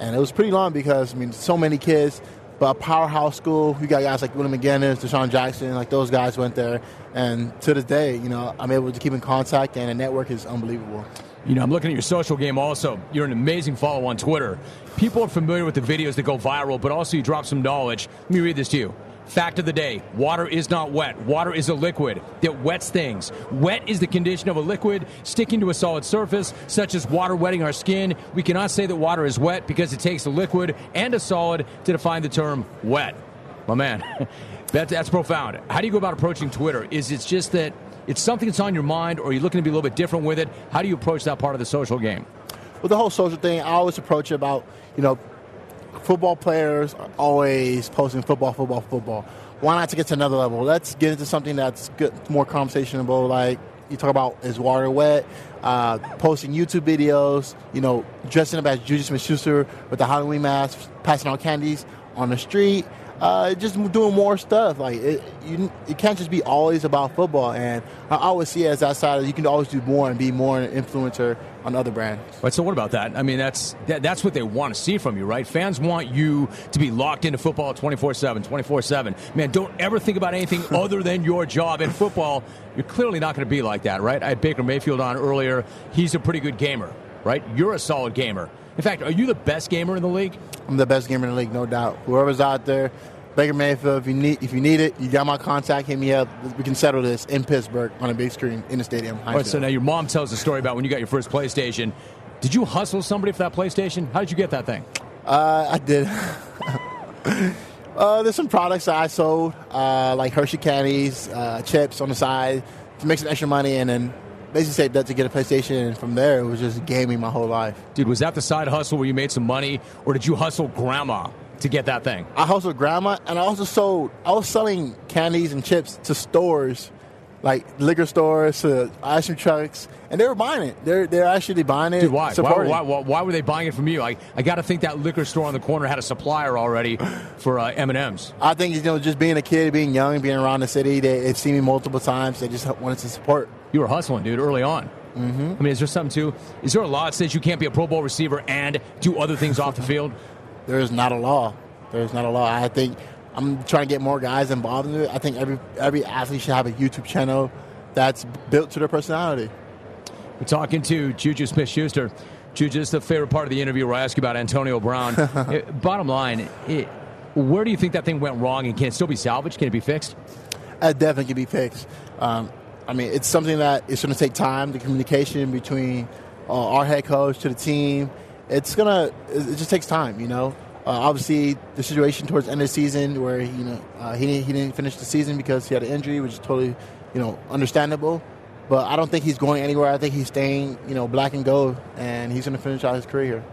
and it was pretty long because I mean, so many kids but powerhouse school. You got guys like William McGinest, DeSean Jackson, like those guys went there. And to this day, you know, I'm able to keep in contact, and the network is unbelievable. You know, I'm looking at your social game also. You're an amazing follow on Twitter. People are familiar with the videos that go viral, but also you drop some knowledge. Let me read this to you. Fact of the day water is not wet. Water is a liquid that wets things. Wet is the condition of a liquid sticking to a solid surface, such as water wetting our skin. We cannot say that water is wet because it takes a liquid and a solid to define the term wet. My man, that, that's profound. How do you go about approaching Twitter? Is it just that it's something that's on your mind, or are you looking to be a little bit different with it? How do you approach that part of the social game? Well, the whole social thing, I always approach it about, you know, football players are always posting football, football, football. Why not to get to another level? Let's get into something that's good, more conversationable, Like you talk about is water wet? Uh, posting YouTube videos, you know, dressing up as Juju Smith-Schuster with the Halloween mask, passing out candies on the street uh, just doing more stuff. Like it, you, it can't just be always about football. And I always see it as that side. You can always do more and be more an influencer on other brands. Right. So what about that? I mean, that's that, that's what they want to see from you, right? Fans want you to be locked into football 24/7, 24/7. Man, don't ever think about anything other than your job in football. You're clearly not going to be like that, right? I had Baker Mayfield on earlier. He's a pretty good gamer, right? You're a solid gamer. In fact, are you the best gamer in the league? I'm the best gamer in the league, no doubt. Whoever's out there, Baker Mayfield, if you need if you need it, you got my contact. Hit me up. We can settle this in Pittsburgh on a big screen in the stadium. All right, so now your mom tells the story about when you got your first PlayStation. Did you hustle somebody for that PlayStation? How did you get that thing? Uh, I did. uh, there's some products that I sold, uh, like Hershey candies, uh, chips on the side to make some extra money, and then basically saved that to get a PlayStation. And from there, it was just gaming my whole life. Dude, was that the side hustle where you made some money, or did you hustle grandma to get that thing? I hustled grandma, and I also sold. I was selling candies and chips to stores, like liquor stores, to ice cream trucks, and they were buying it. They're they're actually buying it. Dude, why? Why, why, why, why were they buying it from you? I, I got to think that liquor store on the corner had a supplier already for uh, M&M's. I think you know, just being a kid, being young, being around the city, they, they've seen me multiple times. They just wanted to support. You were hustling, dude, early on. Mm-hmm. I mean, is there something too? Is there a law that says you can't be a Pro Bowl receiver and do other things off the field? There is not a law. There is not a law. I think I'm trying to get more guys involved in it. I think every every athlete should have a YouTube channel that's built to their personality. We're talking to Juju Smith Schuster. Juju, this is the favorite part of the interview where I ask you about Antonio Brown. Uh, Bottom line, it, where do you think that thing went wrong and can it still be salvaged? Can it be fixed? It definitely can be fixed. Um, I mean, it's something that it's going to take time. The communication between uh, our head coach to the team, it's gonna. It just takes time, you know. Uh, obviously, the situation towards the end of the season where you know uh, he didn't, he didn't finish the season because he had an injury, which is totally you know understandable. But I don't think he's going anywhere. I think he's staying, you know, black and gold, and he's going to finish out his career here.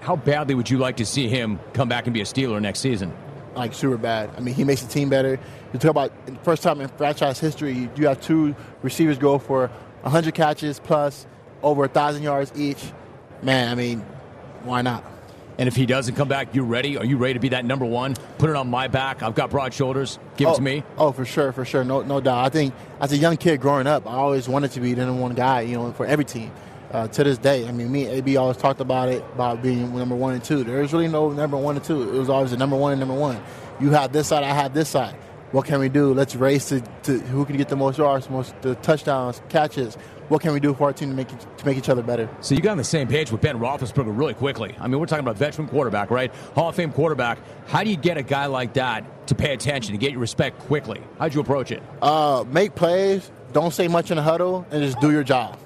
How badly would you like to see him come back and be a Steeler next season? Like super bad. I mean, he makes the team better. You talk about the first time in franchise history, you have two receivers go for 100 catches plus over a thousand yards each. Man, I mean, why not? And if he doesn't come back, you ready? Are you ready to be that number one? Put it on my back. I've got broad shoulders. Give oh, it to me. Oh, for sure, for sure, no, no doubt. I think as a young kid growing up, I always wanted to be the number one guy. You know, for every team. Uh, to this day, I mean, me and AB always talked about it about being number one and two. There's really no number one and two. It was always the number one and number one. You have this side, I have this side. What can we do? Let's race to, to who can get the most yards, most the touchdowns, catches. What can we do for our team to make to make each other better? So you got on the same page with Ben Roethlisberger really quickly. I mean, we're talking about veteran quarterback, right? Hall of Fame quarterback. How do you get a guy like that to pay attention to get your respect quickly? How'd you approach it? Uh, make plays. Don't say much in the huddle, and just do your job.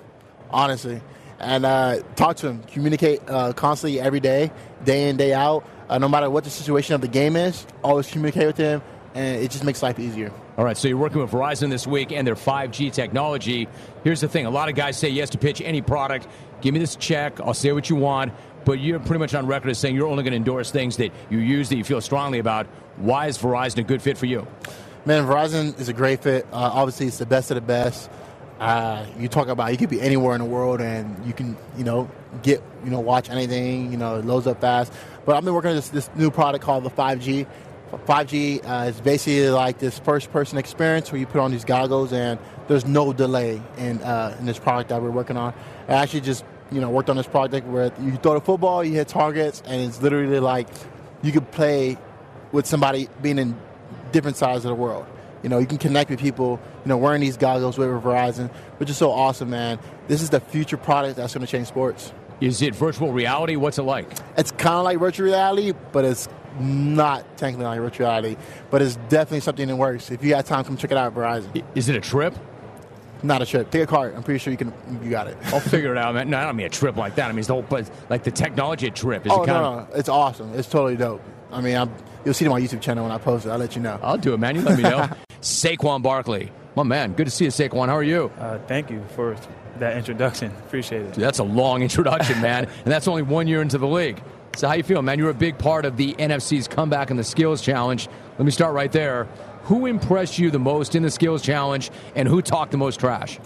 Honestly, and uh, talk to him. Communicate uh, constantly every day, day in day out. Uh, no matter what the situation of the game is, always communicate with him, and it just makes life easier. All right, so you're working with Verizon this week and their 5G technology. Here's the thing a lot of guys say yes to pitch any product. Give me this check, I'll say what you want, but you're pretty much on record as saying you're only going to endorse things that you use that you feel strongly about. Why is Verizon a good fit for you? Man, Verizon is a great fit. Uh, obviously, it's the best of the best. Uh, you talk about you could be anywhere in the world and you can you know get you know watch anything you know it loads up fast. But I've been working on this, this new product called the 5G. 5G uh, is basically like this first-person experience where you put on these goggles and there's no delay in uh, in this product that we're working on. I actually just you know worked on this project where you throw the football, you hit targets, and it's literally like you could play with somebody being in different sides of the world. You know, you can connect with people, you know, wearing these goggles with Verizon, which is so awesome, man. This is the future product that's going to change sports. Is it virtual reality? What's it like? It's kind of like virtual reality, but it's not technically like virtual reality. But it's definitely something that works. If you got time, come check it out at Verizon. Is it a trip? Not a trip. Take a card. I'm pretty sure you can. You got it. I'll figure it out, man. No, I don't mean a trip like that. I mean it's the whole, but like the technology a trip. Is oh it kind no, no, it's awesome. It's totally dope. I mean, I'm, you'll see it on my YouTube channel when I post it. I'll let you know. I'll do it, man. You let me know. Saquon Barkley, my man. Good to see you, Saquon. How are you? Uh, thank you for that introduction. Appreciate it. Dude, that's a long introduction, man, and that's only one year into the league. So how you feel, man? You're a big part of the NFC's comeback in the Skills Challenge. Let me start right there. Who impressed you the most in the Skills Challenge, and who talked the most trash?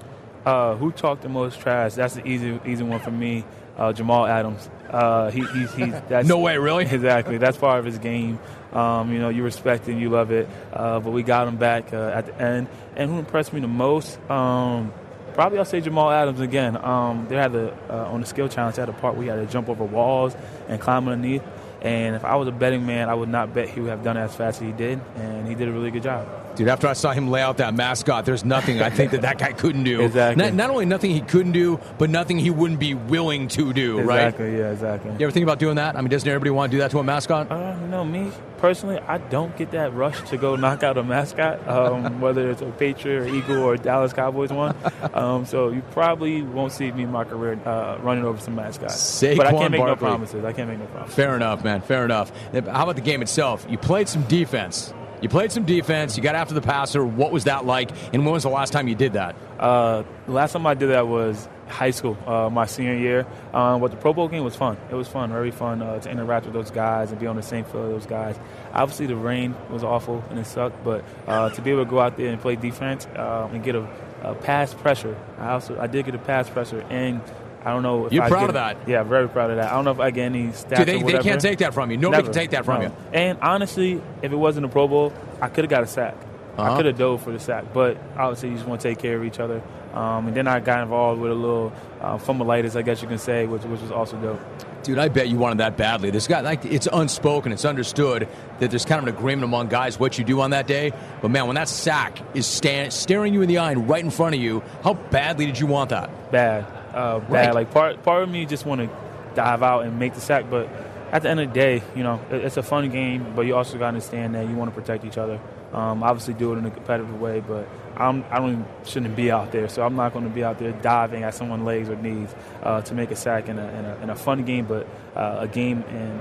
Uh, who talked the most trash? That's the easy, easy one for me. Uh, Jamal Adams. Uh, he, he's, he's that's, no way, really. Exactly. That's part of his game. Um, you know, you respect it, you love it. Uh, but we got him back uh, at the end. And who impressed me the most? Um, probably I'll say Jamal Adams again. Um, they had the uh, on the skill challenge. They had a part where he had to jump over walls and climb underneath. And if I was a betting man, I would not bet he would have done it as fast as he did. And he did a really good job. Dude, after I saw him lay out that mascot, there's nothing I think that that guy couldn't do. Exactly. Not, not only nothing he couldn't do, but nothing he wouldn't be willing to do, right? Exactly. Yeah. Exactly. You ever think about doing that? I mean, doesn't everybody want to do that to a mascot? Uh, you know, me personally, I don't get that rush to go knock out a mascot, um, whether it's a Patriot or Eagle or Dallas Cowboys one. Um, so you probably won't see me in my career uh, running over some mascots. Saquon but I can't make no promises. I can't make no promises. Fair enough, man. Fair enough. How about the game itself? You played some defense. You played some defense. You got after the passer. What was that like? And when was the last time you did that? Uh, the last time I did that was high school, uh, my senior year. Um, but the Pro Bowl game was fun. It was fun, very fun uh, to interact with those guys and be on the same field with those guys. Obviously, the rain was awful and it sucked, but uh, to be able to go out there and play defense um, and get a, a pass pressure, I also I did get a pass pressure and. I don't know if You're I proud get- of that. Yeah, very proud of that. I don't know if I get any stats. Dude, they- they can't take that from you. Nobody Never. can take that from No. you. And honestly, if it wasn't a Pro Bowl, I could have got a sack. Uh-huh. I could have dove for the sack, but obviously you just want to take care of each other. Um, and then I got involved with a little uh, fumbleitis, I guess you can say, which, which was also dope. Dude, I bet you wanted that badly. This guy, like, it's unspoken, it's understood that there's kind of an agreement among guys what you do on that day. But man, when that sack is stand, staring you in the eye and right in front of you, how badly did you want that? Bad, uh, bad. Right. Like part part of me just want to dive out and make the sack, but at the end of the day, you know, it- it's a fun game, but you also got to understand that you want to protect each other. Um, obviously, do it in a competitive way, but I'm, I don't even, shouldn't be out there, so I'm not going to be out there diving at someone's legs or knees uh, to make a sack in a, in a, in a fun game, but uh, a game and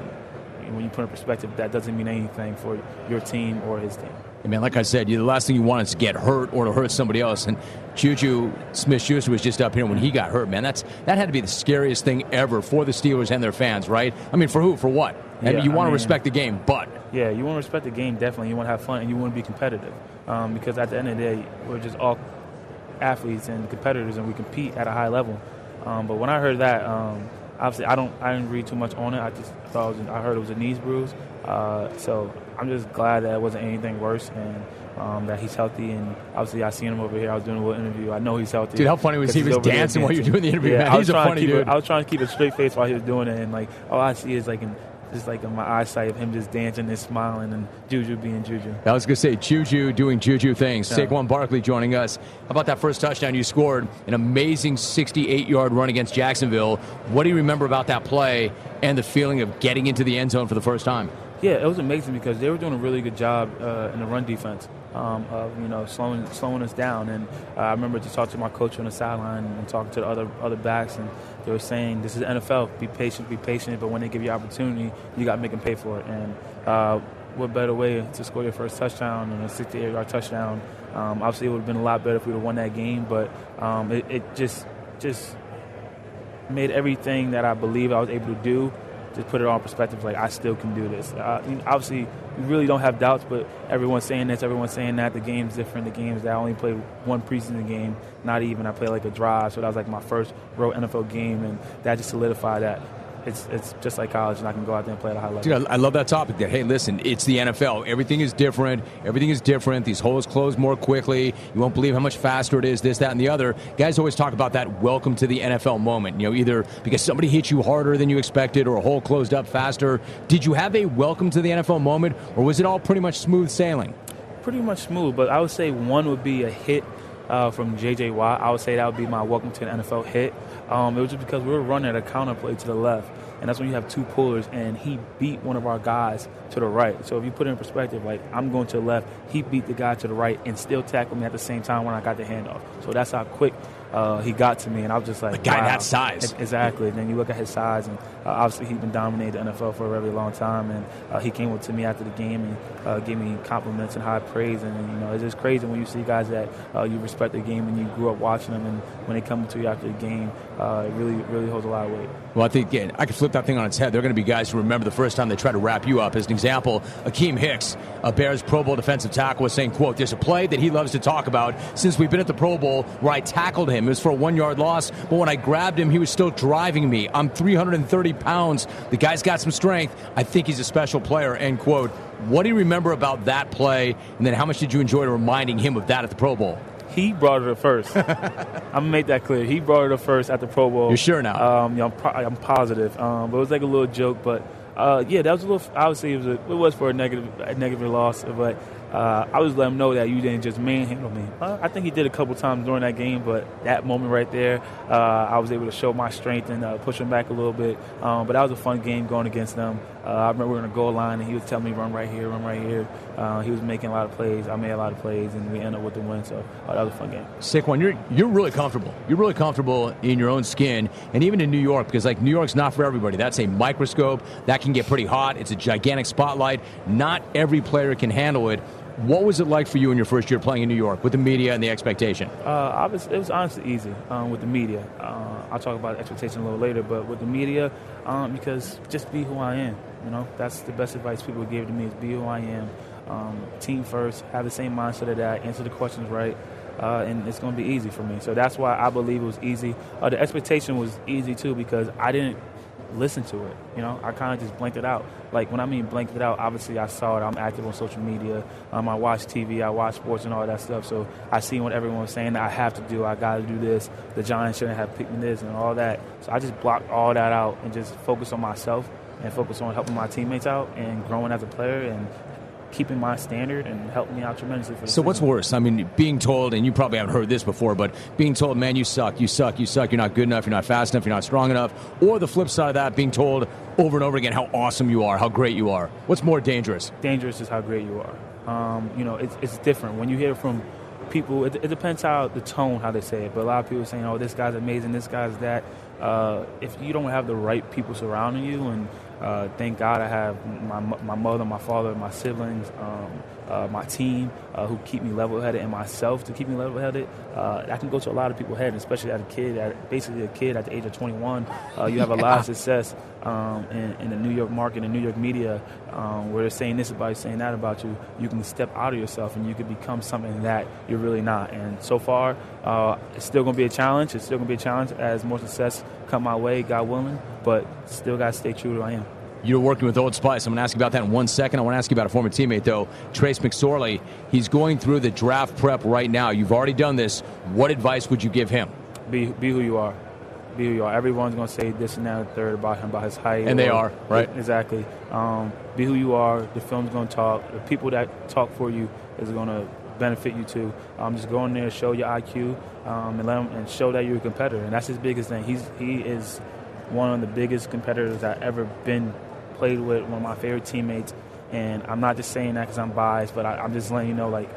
when you put it in perspective, that doesn't mean anything for your team or his team. I mean, like I said, you, the last thing you want is to get hurt or to hurt somebody else. And Juju Smith-Schuster was just up here when he got hurt. Man, that's that had to be the scariest thing ever for the Steelers and their fans, right? I mean, for who? For what? I mean, Yeah, you I want to respect the game, but Yeah, you want to respect the game definitely. You want to have fun and you want to be competitive um, because at the end of the day, we're just all athletes and competitors and we compete at a high level. Um, but when I heard that, um, obviously I don't, I didn't read too much on it. I just thought it was, I heard it was a knees bruise. Uh, so I'm just glad that it wasn't anything worse and um, that he's healthy. And obviously I seen him over here. I was doing a little interview. I know he's healthy. Dude, how funny was he was there dancing while you were doing the interview, Yeah, man. I was He's a trying to funny keep dude. I was trying to keep a straight face while he was doing it, and like all I see is like in, just like in my eyesight of him just dancing and smiling and Juju being Juju. I was going to say Juju doing Juju things. Yeah. Saquon Barkley joining us. How about that first touchdown you scored? An amazing 68-yard run against Jacksonville. What do you remember about that play and the feeling of getting into the end zone for the first time? Yeah, it was amazing because they were doing a really good job uh, in the run defense um, of you know slowing slowing us down. And uh, I remember just talking to my coach on the sideline and talking to the other other backs, and they were saying, "This is NFL. Be patient, be patient. But when they give you opportunity, you got to make them pay for it." And uh, what better way to score your first touchdown and a 68-yard touchdown? Um, obviously, it would have been a lot better if we would have won that game, but um, it, it just just made everything that I believe I was able to do just put it all in perspective. Like I still can do this. Uh, you obviously, you really don't have doubts, but everyone's saying this, everyone's saying that. The game's different. The games that I only played one preseason game, not even. I played like a drive, so that was like my first real NFL game, and that just solidified that. It's, it's just like college, and I can go out there and play at a high level. Dude, I, I love that topic. That hey, listen, it's the NFL. Everything is different. Everything is different. These holes close more quickly. You won't believe how much faster it is. This, that, and the other. Guys always talk about that welcome to the NFL moment. You know, either because somebody hit you harder than you expected, or a hole closed up faster. Did you have a welcome to the NFL moment, or was it all pretty much smooth sailing? pretty much smooth, but I would say one would be a hit uh, from J.J. Watt. I would say that would be my welcome to the NFL hit. Um, it was just because we were running a counter play to the left, and that's when you have two pullers, and he beat one of our guys to the right. So if you put it in perspective, like I'm going to the left, he beat the guy to the right, and still tackled me at the same time when I got the handoff. So that's how quick uh, he got to me, and I was just like, A guy wow. that size. Exactly. And then you look at his size, and uh, obviously he's been dominating the NFL for a very long time. And uh, he came up to me after the game and uh, gave me compliments and high praise. And you know, it's just crazy when you see guys that uh, you respect the game and you grew up watching them, and when they come to you after the game, uh, it really, really holds a lot of weight. Well, I think again, I could flip that thing on its head. There are going to be guys who remember the first time they tried to wrap you up. As an example, Akiem Hicks, a Bears Pro Bowl defensive tackle, was saying, "quote There's a play that he loves to talk about since we've been at the Pro Bowl where I tackled him. It was for a one-yard loss, but when I grabbed him, he was still driving me. I'm 330 pounds. The guy's got some strength. I think he's a special player." End quote. What do you remember about that play? And then how much did you enjoy reminding him of that at the Pro Bowl? He brought it up first. I'm gonna make that clear. He brought it up first at the Pro Bowl. You're sure now? Um, yeah, I'm, pro- I'm positive. Um, but it was like a little joke. But uh, yeah, that was a little. Obviously, it was a, it was for a negative a negative loss. But uh, I was let him know that you didn't just manhandle me. Uh, I think he did a couple times during that game, but that moment right there, uh, I was able to show my strength and uh, push him back a little bit. Um, but that was a fun game going against them. Uh, I remember we were in the goal line, and he was telling me, run right here, run right here. Uh, he was making a lot of plays. I made a lot of plays, and we ended up with the win. So that was a fun game. Saquon, you're you're really comfortable. You're really comfortable in your own skin, and even in New York, because like New York's not for everybody. That's a microscope that can get pretty hot. It's a gigantic spotlight. Not every player can handle it. What was it like for you in your first year playing in New York with the media and the expectation? Uh, was, it was honestly easy um, with the media. Uh, I'll talk about expectation a little later, but with the media, um, because just be who I am. You know, that's the best advice people gave to me is be who I am. Um, team first, have the same mindset of that, answer the questions right, uh, and it's going to be easy for me. So that's why I believe it was easy. Uh, the expectation was easy too because I didn't listen to it. You know, I kind of just blanked it out. Like when I mean blanked it out, obviously I saw it. I'm active on social media. Um, I watch TV. I watch sports and all that stuff. So I see what everyone was saying that I have to do. I got to do this. The Giants shouldn't have picked me this and all that. So I just blocked all that out and just focus on myself and focus on helping my teammates out and growing as a player and keeping my standard and helping me out tremendously. For so what's worse? I mean, being told, and you probably haven't heard this before, but being told, man, you suck, you suck, you suck, you're not good enough, you're not fast enough, you're not strong enough, or the flip side of that, being told over and over again how awesome you are, how great you are. What's more dangerous? Dangerous is how great you are. Um, you know, it's, it's different when you hear from people. It, it, depends how the tone, how they say it. But a lot of people saying, "Oh, this guy's amazing, this guy's that." Uh, if you don't have the right people surrounding you and uh, thank God I have my, my mother, my father, my siblings, um, uh, my team uh, who keep me level headed, and myself to keep me level headed. Uh, that can go to a lot of people's head, especially as a kid, at, basically a kid at the age of 21. Uh, you have a lot of success um, in, in, the New York market and New York media um, where they're saying this about you, saying that about you. You can step out of yourself and you can become something that you're really not. And so far, uh, it's still going to be a challenge. It's still going to be a challenge as more success come my way, God willing, but still got to stay true to who I am. You're working with Old Spice. I'm going to ask you about that in one second. I want to ask you about a former teammate, though, Trace McSorley. He's going through the draft prep right now. You've already done this. What advice would you give him? Be, be who you are. Be who you are. Everyone's going to say this and that and third about him, about his height. And they are, right? Exactly. Um, be who you are. The film's going to talk. The people that talk for you is going to benefit you too. Um, just go in there, show your IQ, um, and let him, and show that you're a competitor. And that's his biggest thing. He's he is one of the biggest competitors I've ever been played with, one of my favorite teammates. And I'm not just saying that because I'm biased, but I, am just letting you know, like,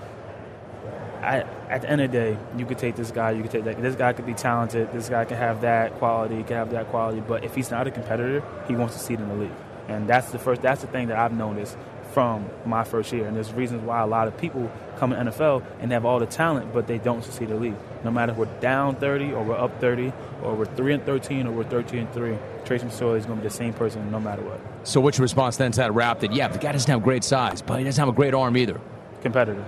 at the end of the day, you could take this guy, you could take that. This guy could be talented. This guy can have that quality, can have that quality. But if he's not a competitor, he wants to see it in the league. And that's the first. That's the thing that I've noticed from my first year. And there's reasons why a lot of people come in NFL and have all the talent, but they don't succeed the league. No matter if we're down 30 or we're up 30 or we're 3 and 13 or we're 13 and 3, Trace McSorley is going to be the same person no matter what. So what's your response then to that rap that, yeah, the guy doesn't have great size, but he doesn't have a great arm either? Competitor.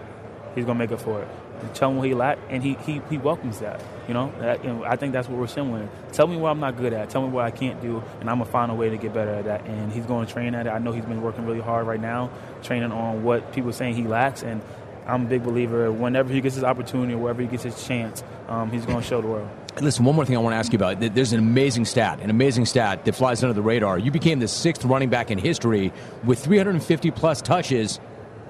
He's going to make up for it tell him what he lacked, and he, he, he welcomes that. You know, that, you know, I think that's what we're similar. Tell me what I'm not good at. Tell me what I can't do, and I'm gonna find a way to get better at that. And he's going to train at it. I know he's been working really hard right now, training on what people are saying he lacks. And I'm a big believer. Whenever he gets his opportunity, or wherever he gets his chance, um, he's going to show the world. Listen, one more thing I want to ask you about. There's an amazing stat, an amazing stat that flies under the radar. You became the sixth running back in history with 350 plus touches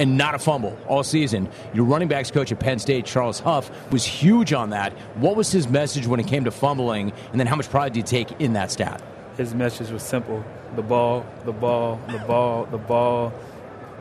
and not a fumble all season. Your running backs coach at Penn State, Charles Huff, was huge on that. What was his message when it came to fumbling, and then how much pride did he take in that stat? His message was simple the ball, the ball, the ball, the ball,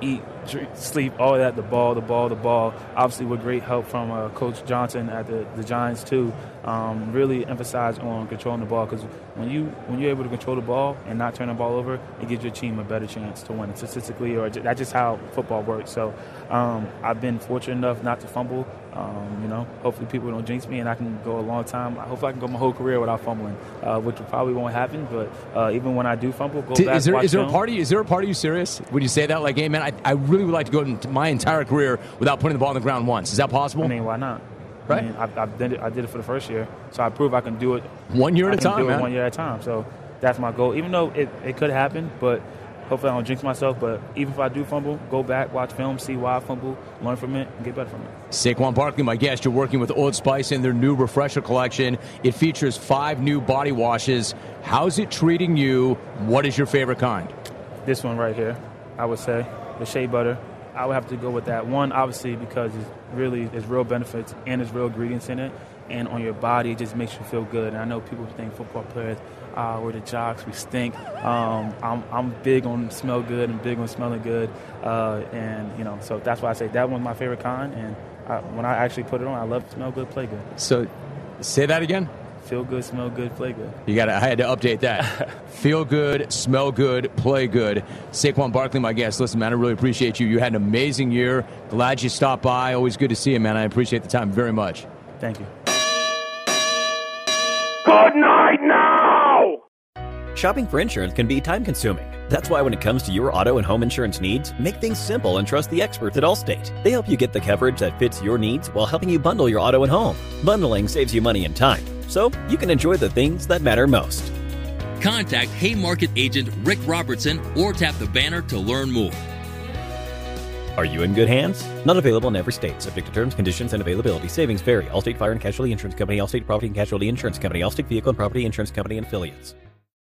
eat, drink, sleep, all that, the ball, the ball, the ball. Obviously, with great help from uh, Coach Johnson at the, the Giants, too. Um, really emphasize on controlling the ball because when you when you're able to control the ball and not turn the ball over, it gives your team a better chance to win statistically, or that's just how football works. So um, I've been fortunate enough not to fumble. Um, you know, hopefully people don't jinx me, and I can go a long time. I hope I can go my whole career without fumbling, uh, which probably won't happen. But uh, even when I do fumble, go back. Is there, is there a party? Is there a party? you serious when you say that? Like, hey man, I, I really would like to go my entire career without putting the ball on the ground once. Is that possible? I mean, why not? Right. I, mean, I, I, did it, I did it for the first year, so I prove I can do it one year at a time. Do it one year at a time. So that's my goal. Even though it, it could happen, but hopefully I don't jinx myself. But even if I do fumble, go back, watch film, see why I fumble, learn from it, and get better from it. Saquon Barkley, my guest. You're working with Old Spice in their new refresher collection. It features five new body washes. How's it treating you? What is your favorite kind? This one right here, I would say, the shea butter I would have to go with that. One, obviously, because it's really there's real benefits and there's real ingredients in it, and on your body, it just makes you feel good. And I know people think football players, uh, we're the jocks, we stink. Um, I'm, I'm big on smell good and big on smelling good, uh, and you know, so that's why I say that one's my favorite kind. And I, when I actually put it on, I love smell good, play good. So, say that again. Feel good, smell good, play good. You got. I had to update that. Feel good, smell good, play good. Saquon Barkley, my guest. Listen, man, I really appreciate you. You had an amazing year. Glad you stopped by. Always good to see you, man. I appreciate the time very much. Thank you. Good night now! Shopping for insurance can be time consuming. That's why when it comes to your auto and home insurance needs, make things simple and trust the experts at Allstate. They help you get the coverage that fits your needs while helping you bundle your auto and home. Bundling saves you money and time, so you can enjoy the things that matter most. Contact Haymarket agent Rick Robertson or tap the banner to learn more. Are you in good hands? Not available in every state. Subject to terms, conditions, and availability. Savings vary. Allstate Fire and Casualty Insurance Company, Allstate Property and Casualty Insurance Company, Allstate Vehicle and Property Insurance Company, and affiliates.